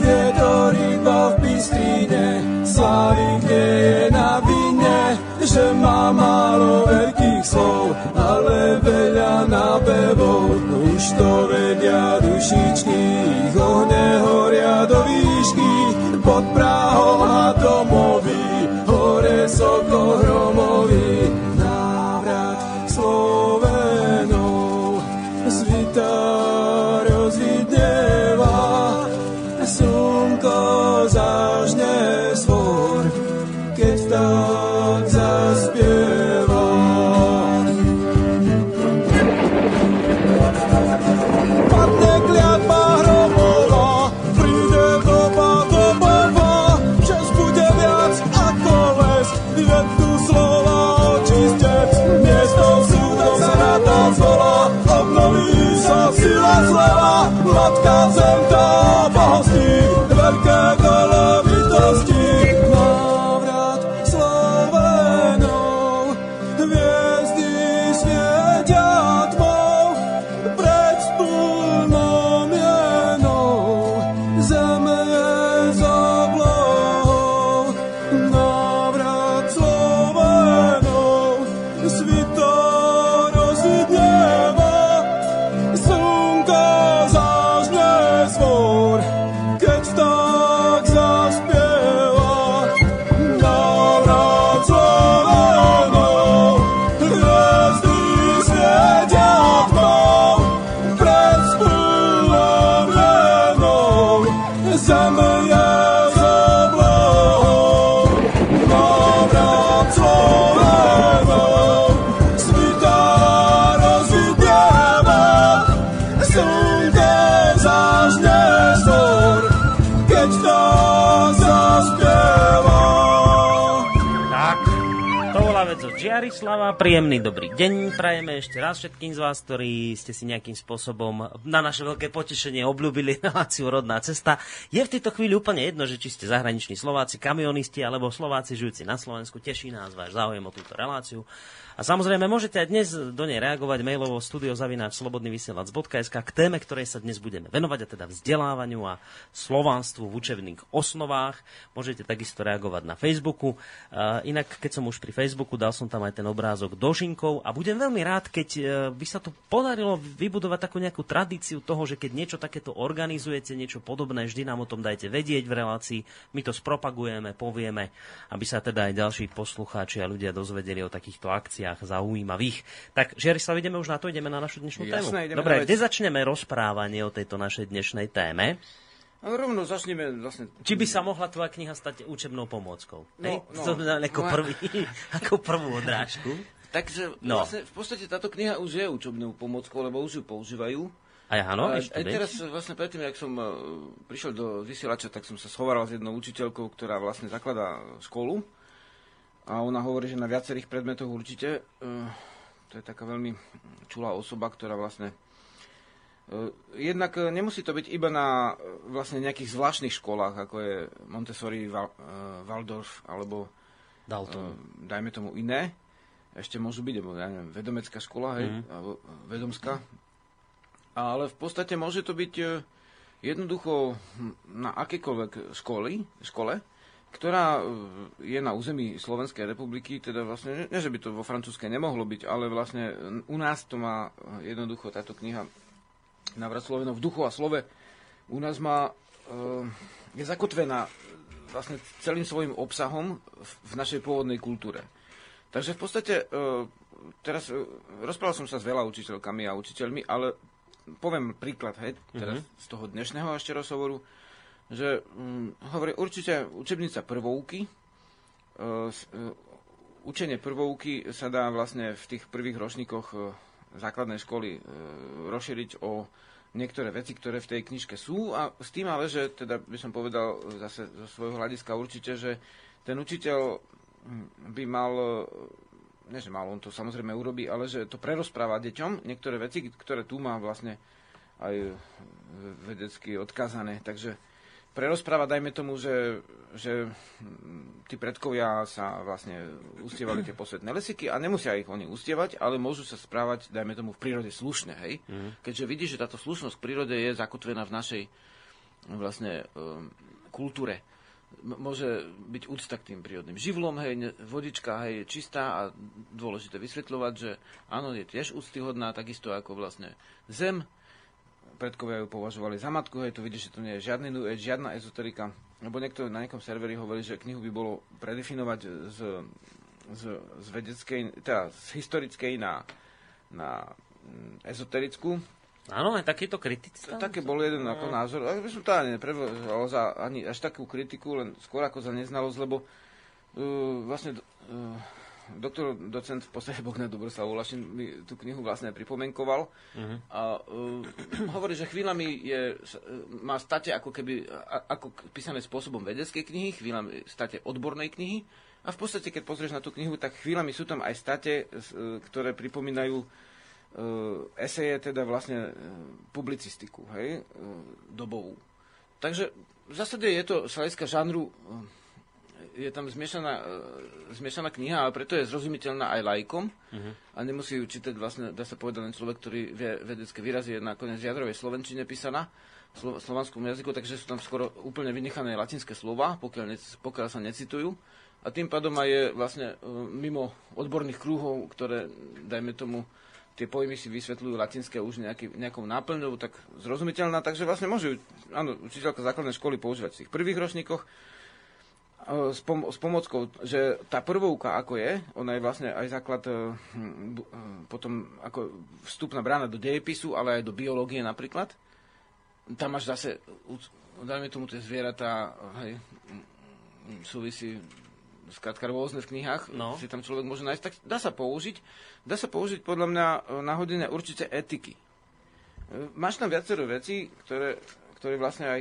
Vietor iba v Bystríne, Slavik nie je na vine, že má málo veľkých slov, ale veľa nápevov. Už to vedia dušičky, ich ohne horia do výšky, pod Prahom a domový, hore soko hromový, návrat Slovenov, svita rozvidneva, slnko zažne svor, keď tak príjemný dobrý deň. Prajeme ešte raz všetkým z vás, ktorí ste si nejakým spôsobom na naše veľké potešenie obľúbili [LAUGHS] reláciu Rodná cesta. Je v tejto chvíli úplne jedno, že či ste zahraniční Slováci, kamionisti alebo Slováci žijúci na Slovensku. Teší nás váš záujem o túto reláciu. A samozrejme môžete aj dnes do nej reagovať mailovo studiozavináč.slobodnyvysielac.sk k téme, ktorej sa dnes budeme venovať, a teda vzdelávaniu a slovanstvu v učebných osnovách. Môžete takisto reagovať na Facebooku. Inak, keď som už pri Facebooku, dal som tam aj ten obrázok dožinkov a budem veľmi rád, keď uh, by sa tu podarilo vybudovať takú nejakú tradíciu toho, že keď niečo takéto organizujete, niečo podobné, vždy nám o tom dajte vedieť v relácii, my to spropagujeme, povieme, aby sa teda aj ďalší poslucháči a ľudia dozvedeli o takýchto akciách veciach zaujímavých. Tak, Žiarislav, ideme už na to, ideme na našu dnešnú Jasné, tému. Dobre, kde začneme rozprávanie o tejto našej dnešnej téme? No, rovno začneme vlastne... Či by sa mohla tvoja kniha stať učebnou pomôckou? No, no, to ako, no, prvý, [LAUGHS] ako prvú odrážku. Takže no. vlastne v podstate táto kniha už je učebnou pomôckou, lebo už ju používajú. A ja áno, aj, aj teraz vlastne predtým, ak som uh, prišiel do vysielača, tak som sa schoval s jednou učiteľkou, ktorá vlastne zakladá školu a ona hovorí, že na viacerých predmetoch určite. Uh, to je taká veľmi čulá osoba, ktorá vlastne uh, jednak nemusí to byť iba na vlastne nejakých zvláštnych školách, ako je Montessori, Waldorf alebo Dalton. dajme tomu iné. Ešte môžu byť, alebo ja neviem, vedomecká škola, hej, mm-hmm. alebo vedomská. Ale v podstate môže to byť jednoducho na akékoľvek školy, škole, ktorá e, je na území Slovenskej republiky, teda vlastne, nie, že by to vo francúzskej nemohlo byť, ale vlastne u nás to má e, jednoducho táto kniha Navrat Slovenov v duchu a slove. U nás má, e, je zakotvená vlastne celým svojim obsahom v našej pôvodnej kultúre. Takže v podstate teraz rozprával som sa s veľa učiteľkami a učiteľmi, ale poviem príklad, hej, teraz mm-hmm. z toho dnešného ešte rozhovoru že um, hovorí určite učebnica prvouky, uh, uh, učenie prvouky sa dá vlastne v tých prvých ročníkoch uh, základnej školy rozšíriť o niektoré veci, ktoré v tej knižke sú a s tým ale, že teda by som povedal zase zo svojho hľadiska určite, že ten učiteľ hm, by mal nie že mal, on to samozrejme urobí, ale že to prerozpráva deťom niektoré veci, ktoré tu má vlastne aj vedecky odkazané. Takže prerozprávať, dajme tomu, že, že tí predkovia sa vlastne ustievali tie posvetné lesiky a nemusia ich oni ustievať, ale môžu sa správať, dajme tomu, v prírode slušne, hej? Mm. Keďže vidíš, že táto slušnosť v prírode je zakotvená v našej vlastne um, kultúre. M- môže byť úcta k tým prírodným živlom, hej, vodička hej, je čistá a dôležité vysvetľovať, že áno, je tiež úctyhodná, takisto ako vlastne zem, predkovia ju považovali za matku, hej, tu vidíš, že to nie je žiadny, žiadna ezoterika. Lebo niekto na nejakom serveri hovorí, že knihu by bolo predefinovať z, z, z vedeckej, teda z historickej na, na mm, ezoterickú. Áno, aj takýto kritický. Také bol jeden ako názor. Ale by som to ani neprevožal za ani až takú kritiku, len skôr ako za neznalosť, lebo uh, vlastne uh, doktor, docent v podstate [LAUGHS] Boh na Dobroslav Ulašin mi tú knihu vlastne pripomenkoval uh-huh. a uh, [CLEARS THROAT] hovorí, že chvíľami je, má state ako keby ako písané spôsobom vedeckej knihy, chvíľami state odbornej knihy a v podstate, keď pozrieš na tú knihu, tak chvíľami sú tam aj state, ktoré pripomínajú uh, eseje, teda vlastne publicistiku, hej, dobovú. Takže v zásade je to z hľadiska žánru je tam zmiešaná, e, zmiešaná kniha, ale preto je zrozumiteľná aj lajkom uh-huh. a nemusí ju čítať vlastne, dá sa povedať, len človek, ktorý vie vedecké výrazy, je nakoniec jadrovej slovenčine písaná v slovanskom jazyku, takže sú tam skoro úplne vynechané latinské slova, pokiaľ, ne, pokiaľ sa necitujú. A tým pádom aj je vlastne e, mimo odborných krúhov, ktoré, dajme tomu, tie pojmy si vysvetľujú latinské už nejaký, nejakou náplňou, tak zrozumiteľná, takže vlastne môžu, áno, učiteľka základnej školy používať v tých prvých ročníkoch, s, pom- s pomockou, že tá prvouka ako je, ona je vlastne aj základ uh, potom ako vstupná brána do dejepisu, ale aj do biológie napríklad. Tam máš zase, dajme tomu tie zvieratá, hej, súvisí skrátka rôzne v knihách, no. si tam človek môže nájsť, tak dá sa použiť. Dá sa použiť podľa mňa na hodine určite etiky. Máš tam viacero veci, ktoré, ktoré vlastne aj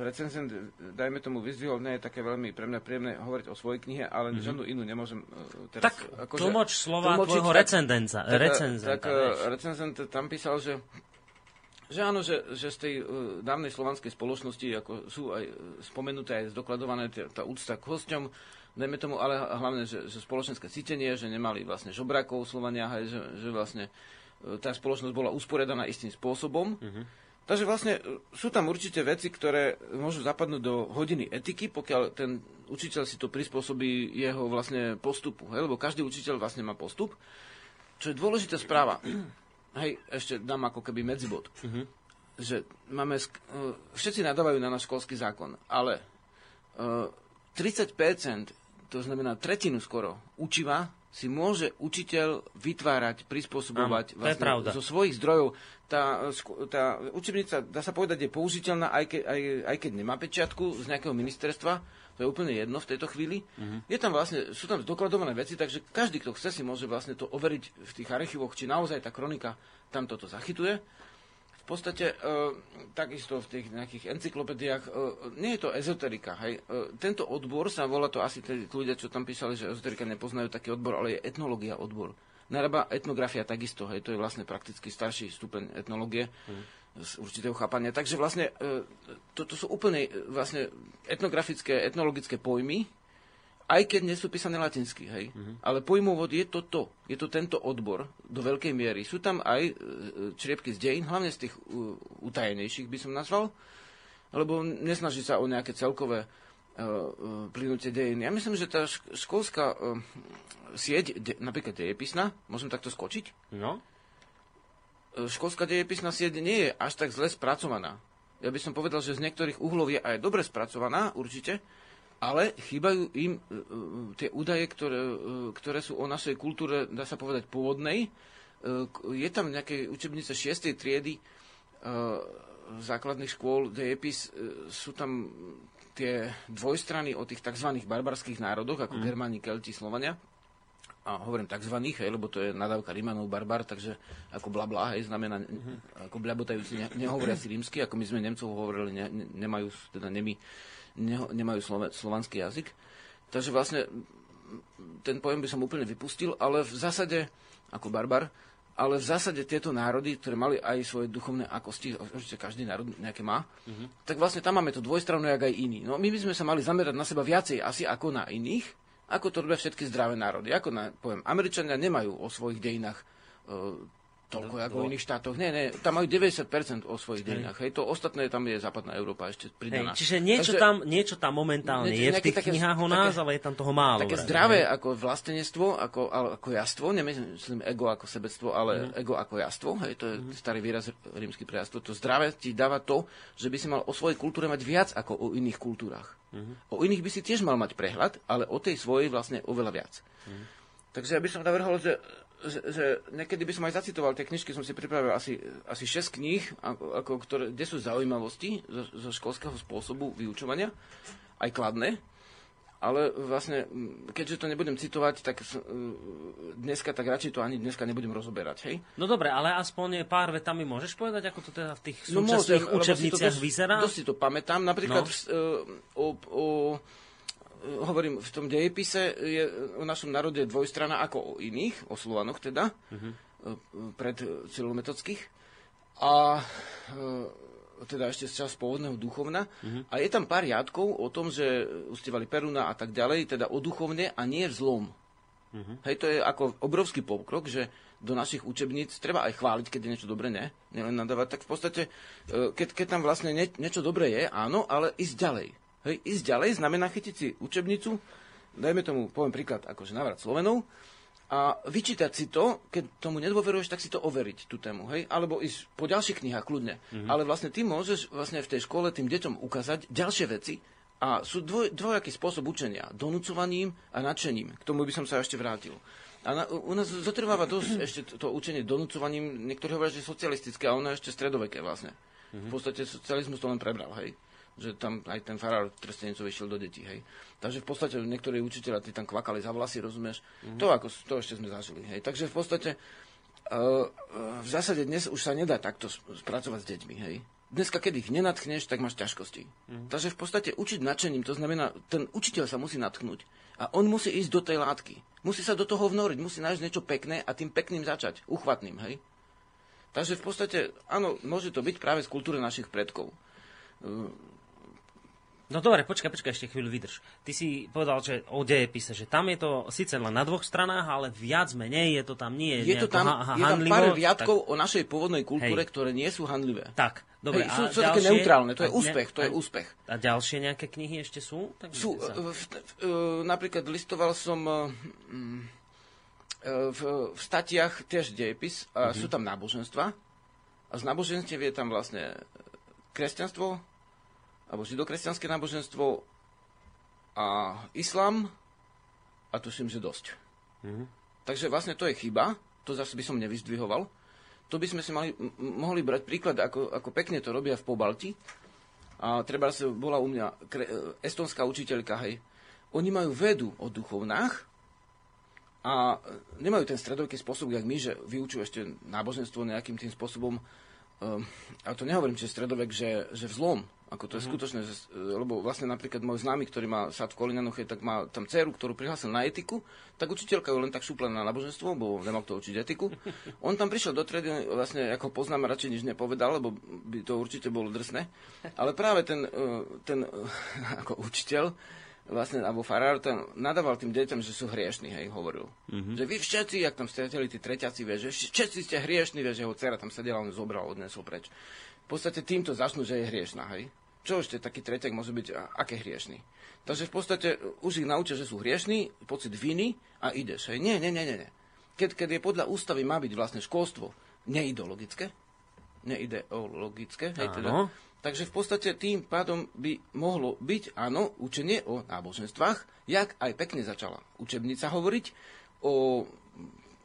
recenzent, dajme tomu, vyzdvihol, nie je také veľmi pre mňa príjemné hovoriť o svojej knihe, ale mm-hmm. žiadnu inú nemôžem uh, teraz... Tak akože, tlmoč slova tvojho recendenca. Tak, recenzenta, tak, tak recenzent tam písal, že že áno, že, že z tej uh, dávnej slovanskej spoločnosti ako sú aj spomenuté, aj zdokladované t- tá úcta k hosťom, dajme tomu, ale hlavne, že, že spoločenské cítenie, že nemali vlastne žobrakov Slovania, hej, že, že vlastne uh, tá spoločnosť bola usporiadaná istým spôsobom. Uh-huh. Takže vlastne uh, sú tam určite veci, ktoré môžu zapadnúť do hodiny etiky, pokiaľ ten učiteľ si to prispôsobí jeho vlastne postupu. Hej, lebo každý učiteľ vlastne má postup. Čo je dôležitá správa [CLEARS THROAT] hej, ešte dám ako keby medzibod, uh-huh. že máme, uh, všetci nadávajú na náš školský zákon, ale uh, 30%, to znamená tretinu skoro, učiva si môže učiteľ vytvárať, prispôsobovať Áno, vlastne zo svojich zdrojov. Tá, tá učebnica, dá sa povedať, je použiteľná, aj, ke, aj, aj keď nemá pečiatku z nejakého ministerstva, to je úplne jedno v tejto chvíli. Uh-huh. Je tam vlastne, sú tam dokladované veci, takže každý, kto chce, si môže vlastne to overiť v tých archívoch, či naozaj tá kronika tam toto zachytuje. V podstate e, takisto v tých nejakých encyklopédiách, e, nie je to ezoterika. Hej. E, tento odbor sa volá to asi tí ľudia, čo tam písali, že ezoterika nepoznajú taký odbor, ale je etnológia odbor. Narába etnografia takisto, hej, to je vlastne prakticky starší stupeň etnológie. Uh-huh z určitého chápania. Takže vlastne e, toto sú úplne e, vlastne etnografické, etnologické pojmy, aj keď nie sú písané latinsky, hej. Mm-hmm. Ale pojmovod je to to. Je to tento odbor do veľkej miery. Sú tam aj e, čriepky z dejín, hlavne z tých utajenejších by som nazval, lebo nesnaží sa o nejaké celkové uh, plynutie dejín. Ja myslím, že tá školská uh, sieť, de, napríklad dejepisná, môžem takto skočiť? No školská dejepisná sieť nie je až tak zle spracovaná. Ja by som povedal, že z niektorých uhlov je aj dobre spracovaná, určite, ale chýbajú im uh, tie údaje, ktoré, uh, ktoré sú o našej kultúre, dá sa povedať, pôvodnej. Je tam nejaké učebnice 6. triedy základných škôl, dejepis, sú tam tie dvojstrany o tých tzv. barbarských národoch, ako mm. Germáni, Kelti, Slovania a hovorím tzv. hej, lebo to je nadávka Rímanov barbar, takže ako bla bla, hej, znamená uh-huh. ako bľabotajúci, ne, nehovoria si rímsky, ako my sme Nemcov hovorili, ne, ne, nemajú, teda nemi, ne, nemajú slove, slovanský jazyk. Takže vlastne ten pojem by som úplne vypustil, ale v zásade, ako barbar, ale v zásade tieto národy, ktoré mali aj svoje duchovné akosti, určite každý národ nejaké má, uh-huh. tak vlastne tam máme to dvojstranu, jak aj iný. No my by sme sa mali zamerať na seba viacej asi ako na iných, ako to robia všetky zdravé národy. Ako na, poviem, Američania nemajú o svojich dejinách e, toľko ako v iných štátoch. Nie, nie, tam majú 90% o svojich dejinách. Hej, to ostatné tam je západná Európa ešte pridaná. Hej, čiže niečo, Takže, tam, niečo tam momentálne nie, je v tých také, knihách o nás, také, ale je tam toho málo. Také vraj, zdravé ne? ako vlastenectvo, ako, ako jastvo, nemyslím ego ako sebectvo, ale mm. ego ako jastvo. Hej, to je mm. starý výraz rímsky pre jastvo. To zdravé ti dáva to, že by si mal o svojej kultúre mať viac ako o iných kultúrach. Mm-hmm. O iných by si tiež mal mať prehľad, ale o tej svojej vlastne oveľa viac. Mm-hmm. Takže ja by som navrhol, že, že, že niekedy by som aj zacitoval, tie knižky som si pripravil asi, asi 6 kníh, ako, ako, ktoré, kde sú zaujímavosti zo, zo školského spôsobu vyučovania, aj kladné ale vlastne, keďže to nebudem citovať, tak dneska tak radšej to ani dneska nebudem rozoberať, hej? No dobre, ale aspoň pár vetami môžeš povedať, ako to teda v tých no súčasných no, učebniciach vyzerá? Dosť si to pamätám. Napríklad no. v, o, o, hovorím, v tom dejepise je o našom národe dvojstrana ako o iných, o Slovanoch teda, uh-huh. pred celometodských. A teda ešte z čas pôvodného duchovna. Uh-huh. A je tam pár riadkov o tom, že ustievali Peruna a tak ďalej, teda o duchovne a nie v zlom. Uh-huh. Hej, to je ako obrovský pokrok, že do našich učebníc treba aj chváliť, keď je niečo dobré, ne? Nielen nadávať. Tak v podstate, e, keď, keď tam vlastne nie, niečo dobré je, áno, ale ísť ďalej. Hej, ísť ďalej znamená chytiť si učebnicu, dajme tomu, poviem príklad, akože návrat Slovenov, a vyčítať si to, keď tomu nedôveruješ, tak si to overiť, tú tému, hej? Alebo ísť po ďalších knihách, kľudne. Mm-hmm. Ale vlastne ty môžeš vlastne v tej škole tým deťom ukázať ďalšie veci a sú dvoj, dvojaký spôsob učenia. Donúcovaním a nadšením. K tomu by som sa ešte vrátil. A na, u nás zotrváva dosť [CLEARS THROAT] ešte to, to učenie donúcovaním, niektorí hovoria, že socialistické, a ono je ešte stredoveké vlastne. Mm-hmm. V podstate socializmus to len prebral, hej? Že tam aj ten farár trstenicov išiel do detí, hej. Takže v podstate niektorí učiteľa tí tam kvakali za vlasy, rozumieš? Mm-hmm. To, ako, to ešte sme zažili, hej. Takže v podstate uh, v zásade dnes už sa nedá takto spracovať s deťmi, hej. dneska, keď ich nenatchneš, tak máš ťažkosti. Mm. Takže v podstate učiť nadšením, to znamená, ten učiteľ sa musí natchnúť a on musí ísť do tej látky. Musí sa do toho vnoriť, musí nájsť niečo pekné a tým pekným začať, uchvatným, hej? Takže v podstate, áno, môže to byť práve z kultúry našich predkov. No dobre, počkaj, počkaj, ešte chvíľu vydrž. Ty si povedal, že o dejepise, že tam je to síce len na dvoch stranách, ale viac menej je to tam nie je to tam, ha- je tam pár riadkov tak... o našej pôvodnej kultúre, Hej. ktoré nie sú handlivé. Tak, dobre. Hej, sú, sú ďalšie, také neutrálne, to je úspech, to je úspech. A ďalšie nejaké knihy ešte sú? Tak sú, v, v, v, napríklad listoval som mm, v, v statiach tiež dejepis, a mm-hmm. sú tam náboženstva. A z náboženstiev je tam vlastne kresťanstvo, alebo židokresťanské náboženstvo a islám a tuším, že dosť. Mm-hmm. Takže vlastne to je chyba, to zase by som nevyzdvihoval. To by sme si mali, m- mohli brať príklad, ako, ako pekne to robia v Pobalti. A treba sa bola u mňa kre, estonská učiteľka, hej. Oni majú vedu o duchovnách a nemajú ten stredoveký spôsob, jak my, že vyučujú ešte náboženstvo nejakým tým spôsobom. Um, a to nehovorím, že stredovek, že, že vzlom, ako to je mm-hmm. skutočné, že, lebo vlastne napríklad môj známy, ktorý má sad v Kolinanoche, tak má tam dceru, ktorú prihlásil na etiku, tak učiteľka ju len tak šupla na náboženstvo, bo nemal to učiť etiku. [LAUGHS] On tam prišiel do tredy, vlastne ako poznám, radšej nič nepovedal, lebo by to určite bolo drsné. Ale práve ten, e, ten e, [LAUGHS] ako učiteľ, vlastne, alebo farár tam nadával tým deťom, že sú hriešní, hej, hovoril. Mm-hmm. Že vy všetci, jak tam streteli tí treťaci, vie, že všetci ste hriešní, vie, že jeho dcera tam sedela, on zobral, odnesol preč. V podstate týmto začnú, že je hriešná, hej čo ešte taký tretek môže byť, a, aké hriešný. Takže v podstate už ich naučia, že sú hriešní, pocit viny a ideš. Hej. Nie, nie, nie, nie. Keď, keď je podľa ústavy má byť vlastne školstvo neideologické, neideologické, hej, teda, takže v podstate tým pádom by mohlo byť, áno, učenie o náboženstvách, jak aj pekne začala učebnica hovoriť o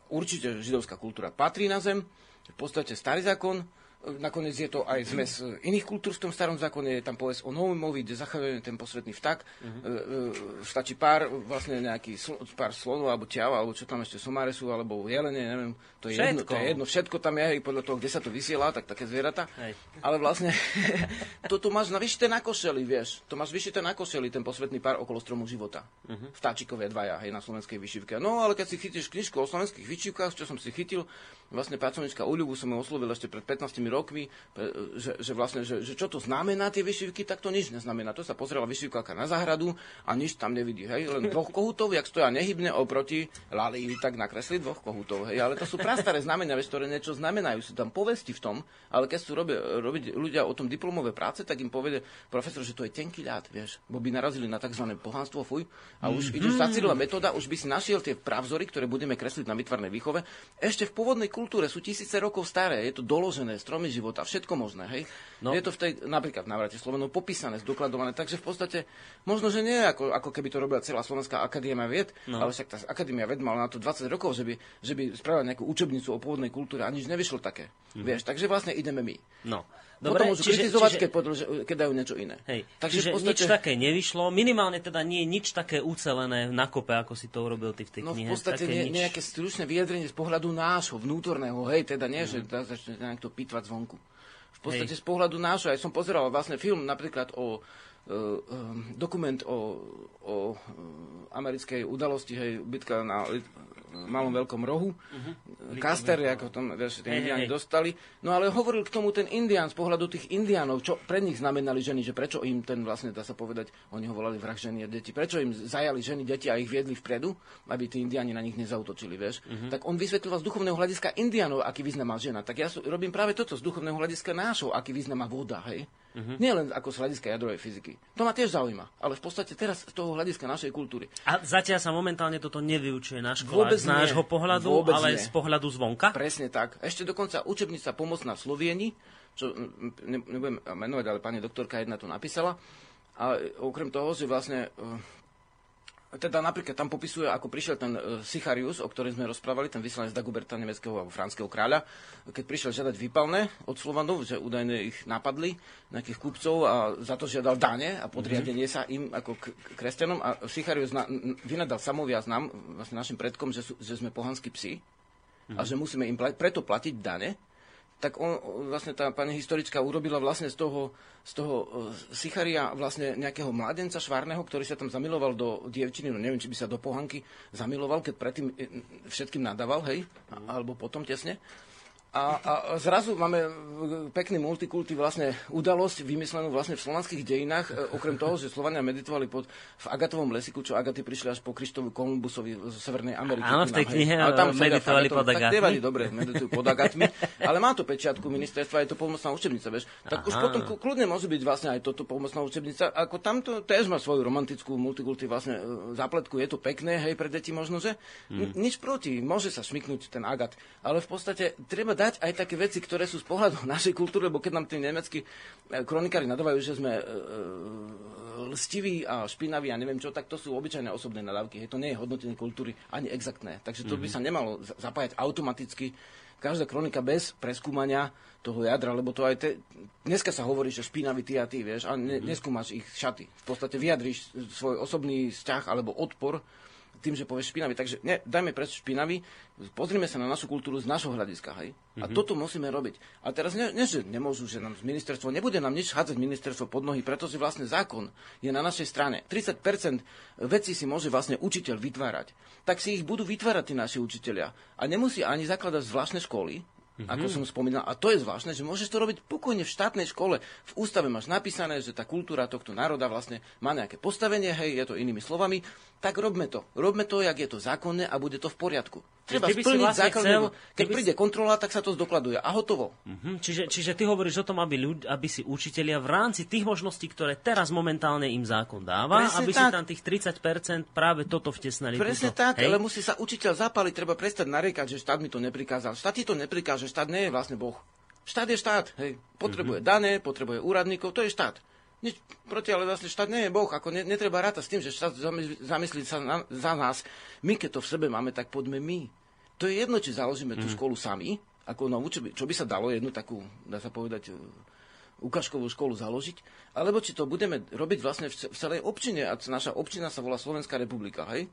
určite židovská kultúra patrí na zem, v podstate starý zákon, Nakoniec je to aj zmes iných kultúr v tom starom zákone, je tam povedz o Noémovi, kde zachádzajú ten posvetný vtak. Uh-huh. Stačí pár, vlastne nejaký sl- pár slonov, alebo ťava, alebo čo tam ešte somáre sú, alebo jelene, neviem, to je, jedno, to je jedno, všetko tam je, podľa toho, kde sa to vysiela, tak také zvieratá. Hej. Ale vlastne, [LAUGHS] toto máš na vyšité na košeli, vieš, to máš vyšité na košeli, ten posvetný pár okolo stromu života. Uh-huh. Vtáčikové dvaja, hej, na slovenskej vyšivke. No, ale keď si chytíš knižku o slovenských vyšivkách, čo som si chytil, vlastne pracovníčka Uľubu som ju oslovil ešte pred 15 rokmi, že, že vlastne, že, že čo to znamená tie vyšivky, tak to nič neznamená. To sa pozrela vyšivkáka na záhradu a nič tam nevidí. Hej? Len dvoch kohutov, jak stoja nehybne oproti Lali, tak nakresli dvoch kohutov. Hej? Ale to sú prastaré znamenia, vieš, ktoré niečo znamenajú. Sú tam povesti v tom, ale keď sú robiť, robiť ľudia o tom diplomové práce, tak im povede profesor, že to je tenký ľad, vieš, bo by narazili na tzv. pohanstvo, fuj, a už mm-hmm. zacílila metóda, už by si našiel tie pravzory, ktoré budeme kresliť na vytvarnej výchove, ešte v pôvodnej kultúre sú tisíce rokov staré, je to doložené, stromy života, všetko možné, hej. No. Je to v tej, napríklad v návrate Slovenov popísané, zdokladované, takže v podstate možno, že nie ako, ako keby to robila celá Slovenská akadémia vied, no. ale však tá akadémia vied mala na to 20 rokov, že by, že by spravila nejakú učebnicu o pôvodnej kultúre a nič nevyšlo také. Mm-hmm. Vieš, takže vlastne ideme my. No. Dobre, Potom môžu čiže, kritizovať, čiže, keď, podlože, keď dajú niečo iné. Hej, takže čiže podstate... nič také nevyšlo, minimálne teda nie je nič také ucelené na kope, ako si to urobil ty v tej knihe. No v podstate nie, nič... nejaké stručné vyjadrenie z pohľadu nášho, vnútorného, hej, teda nie, mm. že mhm. začne nejak to pýtvať zvonku. V podstate hej. z pohľadu nášho, aj som pozeral vlastne film napríklad o dokument o, o uh, americkej udalosti, hej, bitka na malom veľkom rohu, uh-huh. Kaster, ako tam vieš, tí hey, indiáni hey, dostali. No ale hovoril k tomu ten indián z pohľadu tých indiánov, čo pre nich znamenali ženy, že prečo im ten vlastne, dá sa povedať, oni ho volali vrah ženy a deti, prečo im zajali ženy, deti a ich viedli vpredu, aby tí indiáni na nich nezautočili, vieš. Uh-huh. Tak on vysvetľoval z duchovného hľadiska indiánov, aký význam má žena. Tak ja robím práve toto z duchovného hľadiska nášho, aký význam má voda, hej. Uh-huh. Nie len ako z hľadiska jadrovej fyziky. To ma tiež zaujíma, ale v podstate teraz z toho hľadiska našej kultúry. A zatiaľ sa momentálne toto nevyučuje na školách z nášho pohľadu, Vôbec ale nie. z pohľadu zvonka? Presne tak. Ešte dokonca učebnica Pomocná Slovieni, čo ne, nebudem menovať, ale pani doktorka jedna to napísala. A okrem toho, že vlastne e, teda napríklad tam popisuje, ako prišiel ten uh, Sicharius, o ktorom sme rozprávali, ten vyslanec Dagoberta nemeckého alebo franského kráľa, keď prišiel žiadať výpalné od Slovanov, že údajne ich napadli, nejakých kupcov a za to žiadal dane a podriadenie mm-hmm. sa im ako k- kresťanom. A Sicharius na, vynadal samoviaz nám, vlastne našim predkom, že, sú, že sme pohanskí psi a že musíme im plať, preto platiť dane, tak on, vlastne tá pani historická urobila vlastne z toho, z toho uh, Sicharia vlastne nejakého mladenca švárneho, ktorý sa tam zamiloval do dievčiny, no neviem, či by sa do pohanky zamiloval, keď predtým všetkým nadával, hej, alebo potom tesne. A, a zrazu máme pekný multikulty vlastne udalosť vymyslenú vlastne v slovanských dejinách, e, okrem toho, že Slovania meditovali pod, v Agatovom lesiku, čo Agaty prišli až po Krištovu Kolumbusovi z Severnej Ameriky. Áno, v tej knihe ale tam meditovali pod Agatmi. Tak nevadí, dobre, meditujú pod Agatmi, ale má to pečiatku ministerstva, je to pomocná učebnica, vieš. Tak Aha. už potom kľudne môže byť vlastne aj toto pomocná učebnica, ako tamto tiež má svoju romantickú multikulty vlastne e, zápletku, je to pekné, hej, pre deti možno, že? Hmm. Nič proti, môže sa šmiknúť ten Agat, ale v podstate treba dať aj také veci, ktoré sú z pohľadu [LAUGHS] našej kultúry, lebo keď nám tí nemeckí e, kronikári nadávajú, že sme e, e, lstiví a špinaví a neviem čo, tak to sú obyčajné osobné nadávky. Hej, to nie je hodnotenie kultúry ani exaktné. Takže to mm-hmm. by mhm. sa nemalo zapájať automaticky každá kronika bez preskúmania toho jadra, lebo to aj te, dneska sa hovorí, že špinaví ty a ty, vieš, a ne, mm-hmm. neskúmaš ich šaty. V podstate vyjadríš svoj osobný vzťah alebo odpor tým, že povieš špinavý. Takže ne, dajme preč špinavý, pozrime sa na našu kultúru z našho hľadiska. Hej? A mm-hmm. toto musíme robiť. A teraz ne, ne, že nemôžu, že nám ministerstvo, nebude nám nič hádzať ministerstvo pod nohy, pretože vlastne zákon je na našej strane. 30% vecí si môže vlastne učiteľ vytvárať. Tak si ich budú vytvárať tí naši učiteľia. A nemusí ani zakladať zvláštne školy, Mm-hmm. Ako som spomínal. A to je zvláštne, že môžeš to robiť pokojne v štátnej škole. V ústave máš napísané, že tá kultúra tohto národa vlastne má nejaké postavenie, hej, je to inými slovami. Tak robme to. Robme to, jak je to zákonné a bude to v poriadku. Treba splniť vlastne zákon, chcel, keď by... príde kontrola, tak sa to zdokladuje a hotovo. Uh-huh. Čiže, čiže ty hovoríš o tom, aby, ľud, aby si učitelia v rámci tých možností, ktoré teraz momentálne im zákon dáva, Presne aby tak. si tam tých 30% práve toto vtesnali. Presne túto, tak, hej? ale musí sa učiteľ zapaliť, treba prestať nariekať, že štát mi to neprikázal. Štát ti to neprikáže, štát nie je vlastne Boh. Štát je štát, hej. Potrebuje uh-huh. dané, potrebuje úradníkov, to je štát. Nič proti, ale vlastne štát nie je Boh. Ako ne, netreba rátať s tým, že štát zamyslí sa na, za nás. My, keď to v sebe máme, tak poďme my. To je jedno, či založíme tú mhm. školu sami, ako na čo by, čo by sa dalo jednu takú, dá sa povedať, e, ukážkovú školu založiť, alebo či to budeme robiť vlastne v celej občine, a naša občina sa volá Slovenská republika, hej?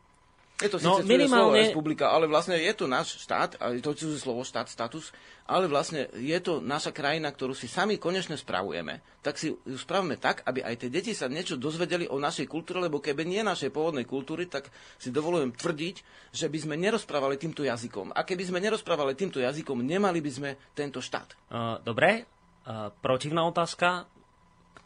Je to no, minimálne... slovo republika, ale vlastne je to náš štát, a je to cudzie slovo štát, status, ale vlastne je to naša krajina, ktorú si sami konečne spravujeme. Tak si ju spravíme tak, aby aj tie deti sa niečo dozvedeli o našej kultúre, lebo keby nie našej pôvodnej kultúry, tak si dovolujem tvrdiť, že by sme nerozprávali týmto jazykom. A keby sme nerozprávali týmto jazykom, nemali by sme tento štát. Uh, dobre, uh, protivná otázka,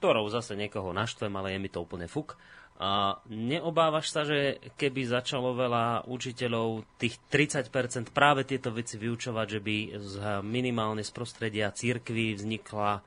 ktorou zase niekoho naštvem, ale je mi to úplne fuk. A neobávaš sa, že keby začalo veľa učiteľov tých 30% práve tieto veci vyučovať, že by z minimálne z prostredia církvy vznikla,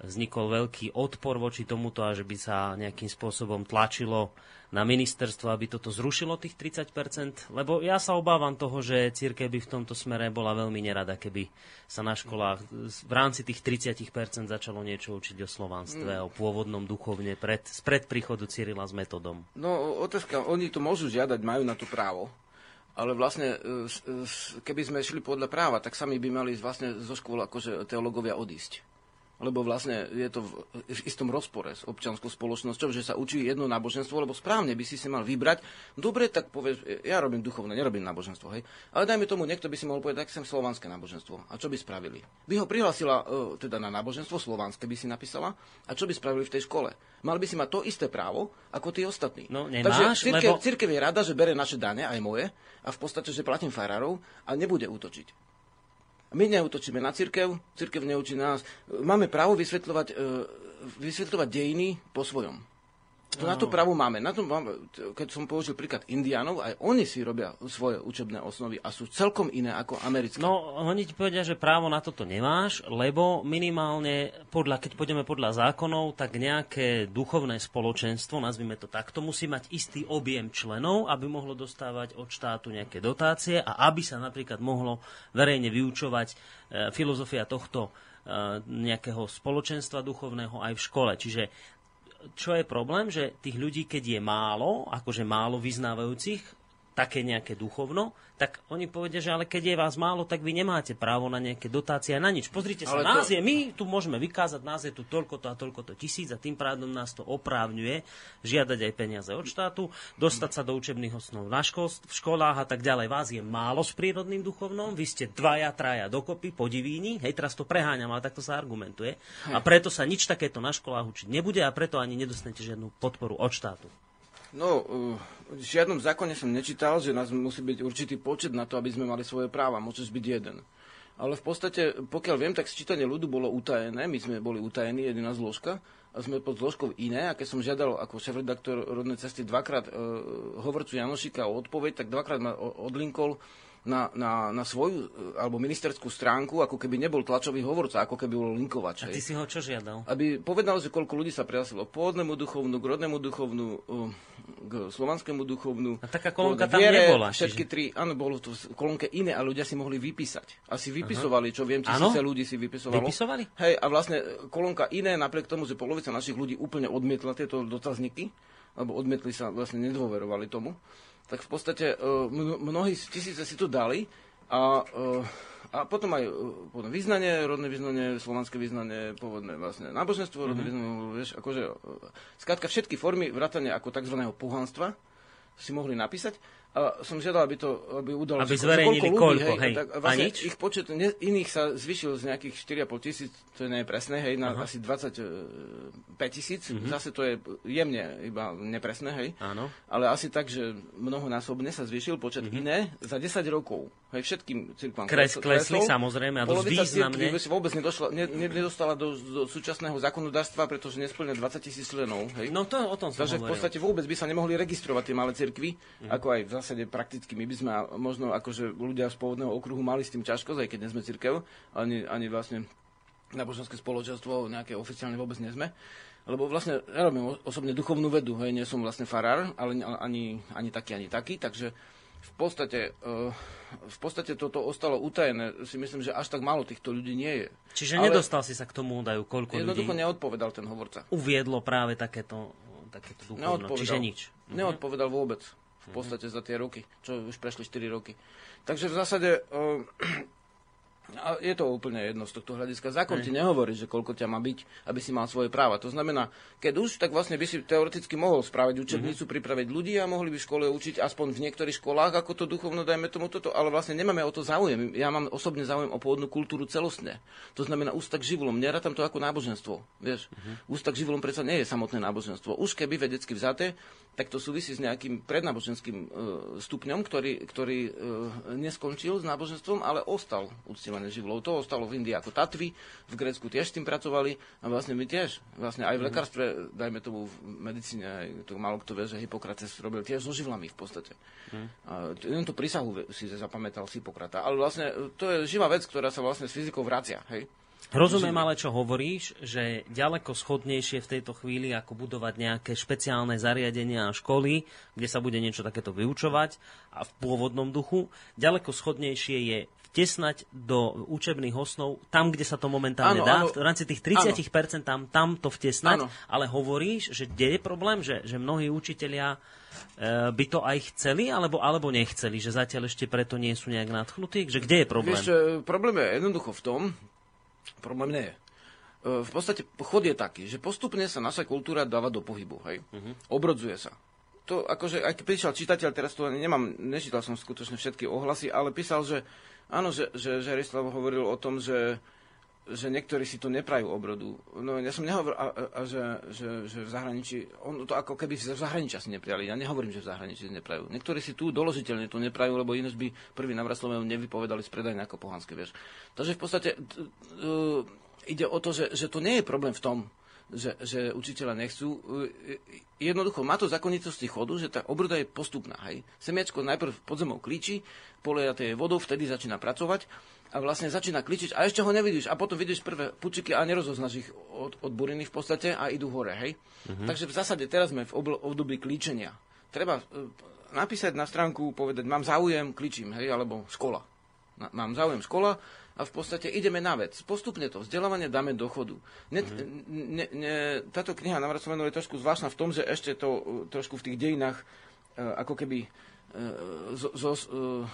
vznikol veľký odpor voči tomuto a že by sa nejakým spôsobom tlačilo na ministerstvo, aby toto zrušilo tých 30%? Lebo ja sa obávam toho, že církev by v tomto smere bola veľmi nerada, keby sa na školách v rámci tých 30% začalo niečo učiť o slovanstve, mm. o pôvodnom duchovne pred, spred príchodu Cyrila s metodom. No, otázka, oni to môžu žiadať, majú na to právo. Ale vlastne, e, keby sme šli podľa práva, tak sami by mali vlastne zo škôl akože teologovia odísť lebo vlastne je to v istom rozpore s občianskou spoločnosťou, že sa učí jedno náboženstvo, lebo správne by si si mal vybrať. Dobre, tak povieš, ja robím duchovné, nerobím náboženstvo, hej. Ale dajme tomu, niekto by si mohol povedať, tak sem slovanské náboženstvo. A čo by spravili? By ho prihlasila uh, teda na náboženstvo slovanské by si napísala. A čo by spravili v tej škole? Mal by si mať to isté právo ako tí ostatní. No, nemáš, Takže církev, lebo... církev je rada, že bere naše dane, aj moje, a v podstate, že platím farárov a nebude útočiť. My neutočíme na církev, církev neučí nás. Máme právo vysvetľovať, e, vysvetľovať dejiny po svojom. To na to právo máme. Na to máme, keď som použil príklad Indiánov, aj oni si robia svoje učebné osnovy a sú celkom iné ako americké. No, oni ti povedia, že právo na toto nemáš, lebo minimálne, podľa, keď pôjdeme podľa zákonov, tak nejaké duchovné spoločenstvo, nazvime to takto, musí mať istý objem členov, aby mohlo dostávať od štátu nejaké dotácie a aby sa napríklad mohlo verejne vyučovať e, filozofia tohto e, nejakého spoločenstva duchovného aj v škole. Čiže čo je problém, že tých ľudí, keď je málo, akože málo vyznávajúcich také nejaké duchovno, tak oni povedia, že ale keď je vás málo, tak vy nemáte právo na nejaké dotácie a na nič. Pozrite sa, ale nás to... je, my tu môžeme vykázať, nás je tu toľko to a toľko to tisíc a tým pádom nás to oprávňuje žiadať aj peniaze od štátu, dostať sa do učebných osnov na škol, v školách a tak ďalej. Vás je málo s prírodným duchovnom, vy ste dvaja, traja dokopy, podivíni, hej, teraz to preháňam, ale takto sa argumentuje. A preto sa nič takéto na školách učiť nebude a preto ani nedostanete žiadnu podporu od štátu. No, uh, v žiadnom zákone som nečítal, že nás musí byť určitý počet na to, aby sme mali svoje práva. Môžeš byť jeden. Ale v podstate, pokiaľ viem, tak sčítanie ľudu bolo utajené. My sme boli utajení, jediná zložka. A sme pod zložkou iné. A keď som žiadal ako šéf-redaktor rodnej cesty dvakrát uh, hovorcu Janošika o odpoveď, tak dvakrát ma odlinkol na, na, na svoju alebo ministerskú stránku, ako keby nebol tlačový hovorca, ako keby bol linkovač. A ty si ho čo žiadal? Aby povedal, že koľko ľudí sa prihlásilo k pôvodnému duchovnú, k rodnému duchovnú, k slovanskému duchovnú. A taká kolónka tam viere, nebola. Všetky čiže... tri, áno, bolo to v kolónke iné a ľudia si mohli vypísať. Asi vypisovali, čo viem, tisíce ľudí si vypisovalo. Vypisovali? Hej, a vlastne kolónka iné, napriek tomu, že polovica našich ľudí úplne odmietla tieto dotazníky, alebo odmietli sa, vlastne nedôverovali tomu tak v podstate uh, mnohí tisíce si to dali a, uh, a potom aj uh, potom vyznanie, rodné vyznanie, slovanské vyznanie, pôvodné vlastne náboženstvo, rodné mm-hmm. vyznanie, vieš, akože, skrátka všetky formy vrátania ako tzv. pohanstva si mohli napísať a som žiadal, aby to aby udalo, aby zverejnili koľko, ľudí, koľko hej, tak vlastne a nič? ich počet ne, iných sa zvyšil z nejakých 4,5 tisíc, to nie je presné, hej, na Aha. asi 25 tisíc, uh-huh. zase to je jemne iba nepresné, hej, Áno. ale asi tak, že mnohonásobne sa zvýšil počet uh-huh. iné za 10 rokov, hej, všetkým cirkvám Kres, klesli klesol, samozrejme a dosť významne. Polovica vôbec nedošla, ne, nedostala do, do súčasného zákonodárstva, pretože nesplňa 20 tisíc členov, hej. No to o tom som Takže v podstate vôbec by sa nemohli registrovať tie malé cirkvy, uh-huh. ako aj v zásade prakticky my by sme možno akože ľudia z pôvodného okruhu mali s tým ťažkosť, aj keď nie sme cirkev, ani, ani vlastne náboženské spoločenstvo nejaké oficiálne vôbec nie sme. Lebo vlastne ja robím osobne duchovnú vedu, hej, nie som vlastne farár, ale ani, ani taký, ani taký, takže v podstate, uh, v podstate toto ostalo utajené. Si myslím, že až tak málo týchto ľudí nie je. Čiže Ale nedostal si sa k tomu údaju, koľko jednoducho ľudí... neodpovedal ten hovorca. Uviedlo práve takéto, takéto duchovno, čiže nič. Neodpovedal vôbec v podstate za tie roky, čo už prešli 4 roky. Takže v zásade uh, a je to úplne jedno z tohto hľadiska. Zákon ti nehovorí, že koľko ťa má byť, aby si mal svoje práva. To znamená, keď už, tak vlastne by si teoreticky mohol spraviť učebnicu, mm-hmm. pripraviť ľudí a mohli by v škole učiť aspoň v niektorých školách, ako to duchovno, dajme tomu toto, ale vlastne nemáme o to záujem. Ja mám osobne záujem o pôvodnú kultúru celostne. To znamená ústak živolom. Nerátam to ako náboženstvo. Vieš, mm-hmm. ústak živolom predsa nie je samotné náboženstvo. Už keby vedecky vzaté, tak to súvisí s nejakým prednáboženským e, stupňom, ktorý, ktorý e, neskončil s náboženstvom, ale ostal uctievané živlov. To ostalo v Indii ako Tatvy, v Grécku tiež s tým pracovali a vlastne my tiež, vlastne aj v mhm. lekárstve, dajme tomu v medicíne, aj to málo kto vie, že Hippokrates robil tiež so živlami v podstate. Mm. A len tú prísahu si zapamätal z Hippokrata. Ale vlastne to je živá vec, ktorá sa vlastne s fyzikou vracia. Hej? Rozumiem ale, čo hovoríš, že ďaleko schodnejšie v tejto chvíli, ako budovať nejaké špeciálne zariadenia a školy, kde sa bude niečo takéto vyučovať a v pôvodnom duchu, ďaleko schodnejšie je vtesnať do učebných osnov tam, kde sa to momentálne áno, dá, áno, v rámci tých 30% tam, tam to vtesnať, áno. ale hovoríš, že kde je problém, že, že mnohí učitelia e, by to aj chceli, alebo, alebo nechceli, že zatiaľ ešte preto nie sú nejak nadchnutí, že kde je problém? Vieš, problém je jednoducho v tom, Problém nie je. E, v podstate chod je taký, že postupne sa naša kultúra dáva do pohybu, hej? Uh-huh. Obrodzuje sa. To akože, aj keď prišiel čitateľ, teraz to nemám, nečítal som skutočne všetky ohlasy, ale písal, že áno, že, že, že Rislav hovoril o tom, že, že niektorí si to neprajú obrodu. No ja som nehovoril, a, a, že, že, že v zahraničí, on to ako keby si v zahraničí asi neprijali. Ja nehovorím, že v zahraničí si neprajú. Niektorí si tu doložiteľne to neprajú, lebo ináč by prvý návrat Slovenu nevypovedali z predajne ako pohanské, vieš. Takže v podstate uh, ide o to, že, že to nie je problém v tom, že, že učiteľa nechcú. Jednoducho má to zákonitosti chodu, že tá obroda je postupná. Hej. Semiačko najprv pod zemou klíči, poliate je vodou, vtedy začína pracovať a vlastne začína kličiť a ešte ho nevidíš a potom vidíš prvé pučiky a nerozoznáš ich od, od buriny v podstate a idú hore. Hej. Mm-hmm. Takže v zásade teraz sme v období klíčenia. Treba e, napísať na stránku, povedať, mám záujem, kličím, hej, alebo škola. Mám záujem škola, a v podstate ideme na vec. Postupne to vzdelávanie dáme do chodu. Ne, mm-hmm. ne, ne, táto kniha na je trošku zvláštna v tom, že ešte to trošku v tých dejinách uh, ako keby zo, zo, uh,